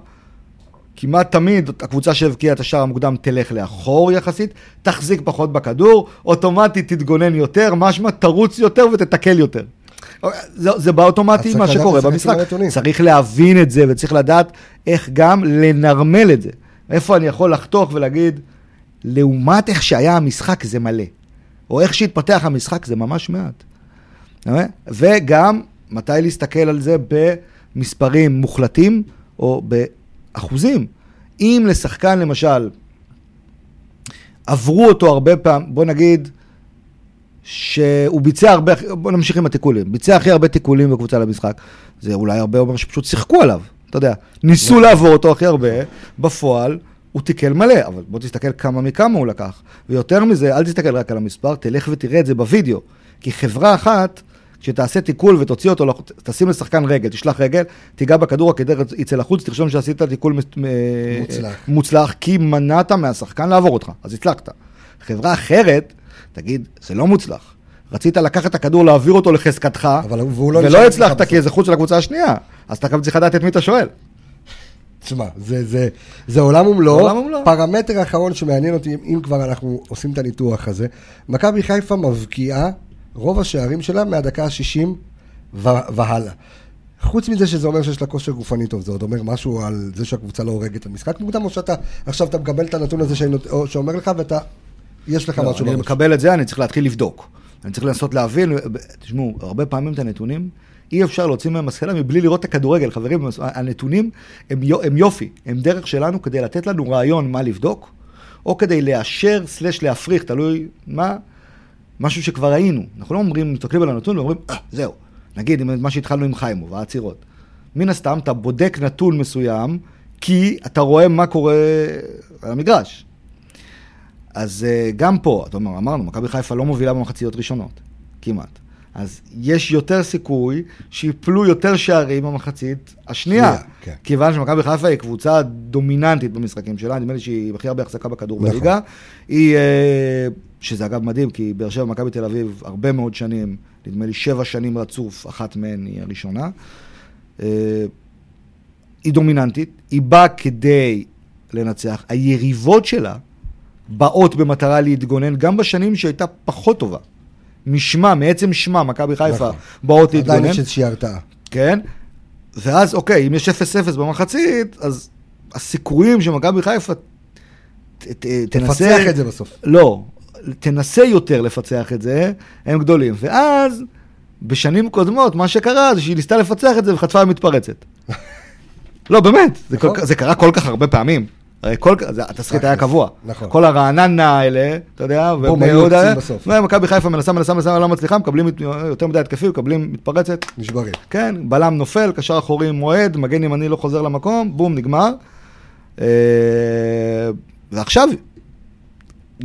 כמעט תמיד הקבוצה שהבקיעה את השער המוקדם תלך לאחור יחסית, תחזיק פחות בכדור, אוטומטית תתגונן יותר, משמע תרוץ יותר ותתקל יותר. זה, זה באוטומטי אז מה שקורה במשחק. צריך להבין את זה וצריך לדעת איך גם לנרמל את זה. איפה אני יכול לחתוך ולהגיד, לעומת איך שהיה המשחק זה מלא. או איך שהתפתח המשחק זה ממש מעט. מבין? וגם מתי להסתכל על זה במספרים מוחלטים או באחוזים. אם לשחקן למשל עברו אותו הרבה פעמים, בוא נגיד שהוא ביצע הרבה, בוא נמשיך עם התיקולים, ביצע הכי הרבה תיקולים בקבוצה למשחק, זה אולי הרבה אומר שפשוט שיחקו עליו, אתה יודע, ניסו לעבור אותו הכי הרבה, בפועל הוא תיקל מלא, אבל בוא תסתכל כמה מכמה הוא לקח, ויותר מזה, אל תסתכל רק על המספר, תלך ותראה את זה בווידאו, כי חברה אחת, כשתעשה תיקול ותוציא אותו, תשים לשחקן רגל, תשלח רגל, תיגע בכדור, הכדור יצא לחוץ, תרשום שעשית תיקול מוצלח. מוצלח, כי מנעת מהשחקן לעבור אותך, אז הצלחת. חברה אחרת, תגיד, זה לא מוצלח. רצית לקחת את הכדור, להעביר אותו לחזקתך, אבל לא ולא הצלחת. כי זה חוץ של הקבוצה השנייה. אז אתה גם צריך לדעת את מי אתה שואל. תשמע, זה, זה, זה עולם ומלואו. עולם ומלואו. פרמטר אחרון שמעניין אותי, אם כבר אנחנו עושים את הניתוח הזה, מכבי חיפה מבקיעה רוב השערים שלה מהדקה ה-60 והלאה. חוץ מזה שזה אומר שיש לה כושר גופני טוב, זה עוד אומר משהו על זה שהקבוצה לא הורגת את המשחק מוקדם, או שאתה עכשיו אתה מקבל את הנתון הזה שאני שאומר לך ואתה, יש לך לא, משהו אני בראש. מקבל את זה, אני צריך להתחיל לבדוק. אני צריך לנסות להבין, תשמעו, הרבה פעמים את הנתונים, אי אפשר להוציא מהם מסקנה מבלי לראות את הכדורגל. חברים, הנתונים הם, הם יופי, הם דרך שלנו כדי לתת לנו רעיון מה לבדוק, או כדי לאשר סלש להפריך, תלוי מה, משהו שכבר ראינו. אנחנו לא אומרים, מסתכלים על הנתון ואומרים, אה, זהו. נגיד, מה שהתחלנו עם חיימוב, העצירות. מן הסתם, אתה בודק נתון מסוים, כי אתה רואה מה קורה על המגרש. אז uh, גם פה, אתה אומר, אמרנו, מכבי חיפה לא מובילה במחציות ראשונות, כמעט. אז יש יותר סיכוי שיפלו יותר שערים במחצית השנייה. שנייה, כן. כיוון שמכבי חיפה היא קבוצה דומיננטית במשחקים שלה, נדמה לי שהיא הכי הרבה החזקה בכדור נכון. בליגה. היא, אה, שזה אגב מדהים, כי באר שבע ומכבי תל אביב הרבה מאוד שנים, נדמה לי שבע שנים רצוף, אחת מהן היא הראשונה. אה, היא דומיננטית, היא באה כדי לנצח. היריבות שלה באות במטרה להתגונן גם בשנים שהייתה פחות טובה. משמה, מעצם שמה, מכבי חיפה נכון. באות עדיין להתגונן. יש איזושהי הרתעה. כן? ואז, אוקיי, אם יש 0-0 במחצית, אז הסיכויים שמכבי חיפה ת, ת, תנסה... תפצח את זה בסוף. לא, תנסה יותר לפצח את זה, הם גדולים. ואז, בשנים קודמות, מה שקרה זה שהיא ניסתה לפצח את זה וחטפה מתפרצת. לא, באמת, זה, כל, נכון. זה קרה כל כך הרבה פעמים. הרי כל, התסריט היה תכלס, קבוע. נכון. כל הרעננה האלה, אתה יודע, ובני יהודה, מכבי חיפה מנסה, מנסה, מנסה, לא מצליחה, מקבלים יותר מדי התקפים, מקבלים מתפרצת, נשברים. כן, בלם נופל, קשר אחורי מועד, מגן ימני לא חוזר למקום, בום, נגמר. אה, ועכשיו,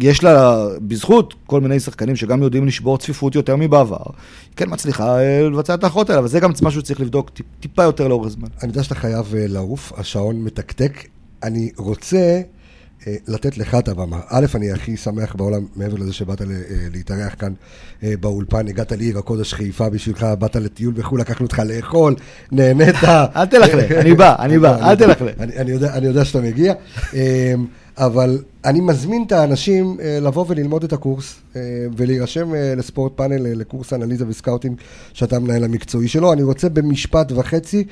יש לה, בזכות כל מיני שחקנים שגם יודעים לשבור צפיפות יותר מבעבר, היא כן מצליחה אה, לבצע את האחרות האלה, אבל זה גם משהו שצריך לבדוק טיפ, טיפה יותר לאורך זמן. אני יודע שאתה חייב אה, לעוף, השעון מתקתק. אני רוצה אה, לתת לך את הבמה. א', אני הכי שמח בעולם, מעבר לזה שבאת אה, להתארח כאן אה, באולפן, הגעת לעיר הקודש חיפה בשבילך, באת לטיול בחו"ל, לקחנו אותך לאכול, נהנית. אל תלכלך, אני בא, אני בא, אל תלכלך. אני, יודע, שאתה מגיע, אה, אבל אני מזמין את האנשים לבוא וללמוד את הקורס ולהירשם לספורט פאנל, לקורס אנליזה וסקאוטינג שאתה המנהל המקצועי שלו. אני רוצה במשפט וחצי,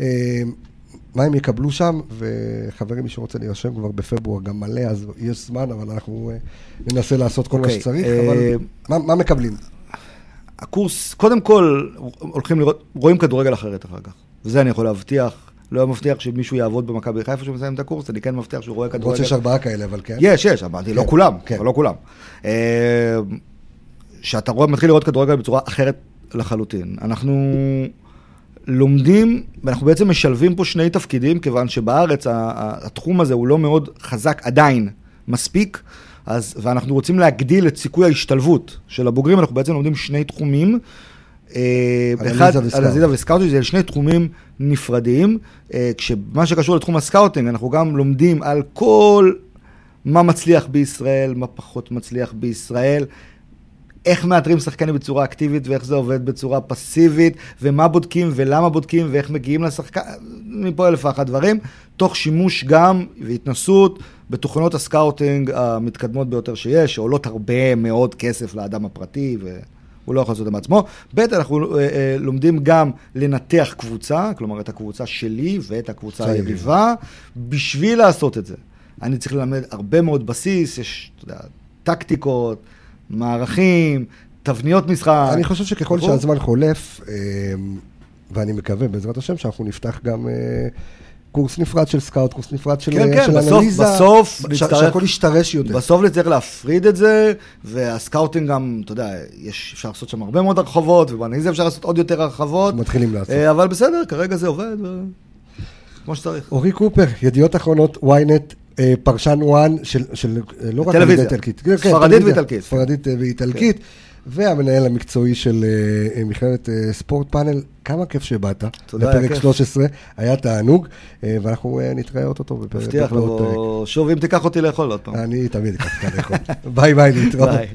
אה, מה הם יקבלו שם, וחברים, מי שרוצה להירשם כבר בפברואר גם מלא, אז יש זמן, אבל אנחנו אה, ננסה לעשות כל מה אוקיי, שצריך, אה, אבל מה, מה מקבלים? הקורס, קודם כל, הולכים לראות, רואים כדורגל אחרת אחר כך. וזה אני יכול להבטיח. לא מבטיח שמישהו יעבוד במכבי חיפה שהוא מסיים את הקורס, אני כן מבטיח שהוא רואה למרות כדורגל. שיש ארבעה כאלה, אבל כן. יש, יש, אמרתי, לא כן, כולם, כן. אבל לא כולם. אה, שאתה רואה, מתחיל לראות כדורגל בצורה אחרת לחלוטין. אנחנו לומדים, ואנחנו בעצם משלבים פה שני תפקידים, כיוון שבארץ התחום הזה הוא לא מאוד חזק עדיין מספיק, אז, ואנחנו רוצים להגדיל את סיכוי ההשתלבות של הבוגרים, אנחנו בעצם לומדים שני תחומים. אה, אחד, סקאוט. אנליזה וסקאוטינג, זה שני תחומים נפרדים, אה, כשמה שקשור לתחום הסקאוטינג, אנחנו גם לומדים על כל מה מצליח בישראל, מה פחות מצליח בישראל, איך מאתרים שחקנים בצורה אקטיבית ואיך זה עובד בצורה פסיבית, ומה בודקים ולמה בודקים ואיך מגיעים לשחקן, מפה אלף ואחת דברים, תוך שימוש גם והתנסות בתוכנות הסקאוטינג המתקדמות ביותר שיש, שעולות הרבה מאוד כסף לאדם הפרטי הוא לא יכול לעשות את זה בעצמו. ב', אנחנו אה, אה, לומדים גם לנתח קבוצה, כלומר את הקבוצה שלי ואת הקבוצה. היריבה, בשביל לעשות את זה. אני צריך ללמד הרבה מאוד בסיס, יש, אתה יודע, טקטיקות, מערכים, תבניות משחק. אני חושב שככל. שהזמן חולף, אה, ואני מקווה, בעזרת השם, שאנחנו נפתח גם אה, קורס נפרד של סקאוט, קורס נפרד של כן, אה, כן, של בסוף- אנליזה, בסוף ש- נצטרך- שהכל ישתרש יותר. בסוף נצטרך להפריד את זה, והסקאוטינג גם, אתה יודע, יש, אפשר לעשות שם הרבה מאוד הרחבות, ובאנליזה אפשר לעשות עוד יותר הרחבות. מתחילים לעשות. אבל בסדר, כרגע זה עובד, ו... כמו שצריך. אורי קופר, ידיעות אחרונות, ynet, פרשן ONE של, של אה, לא רק טלוויזיה. איטלקית, כן, ספרדית טלוויזיה, ואיטלקית. ספרדית אה, ואיטלקית, והמנהל המקצועי של אה, אה, מכללת אה, ספורט פאנל, כמה כיף שבאת, תודה, היה לפרק כיף. 13, היה תענוג, אה, ואנחנו אה, נתראה אותו בפרק. מבטיח שוב, אם תיקח אותי לאכול עוד פעם. אני תמיד אקח אותך לאכול. ביי ביי, להתראות. ביי.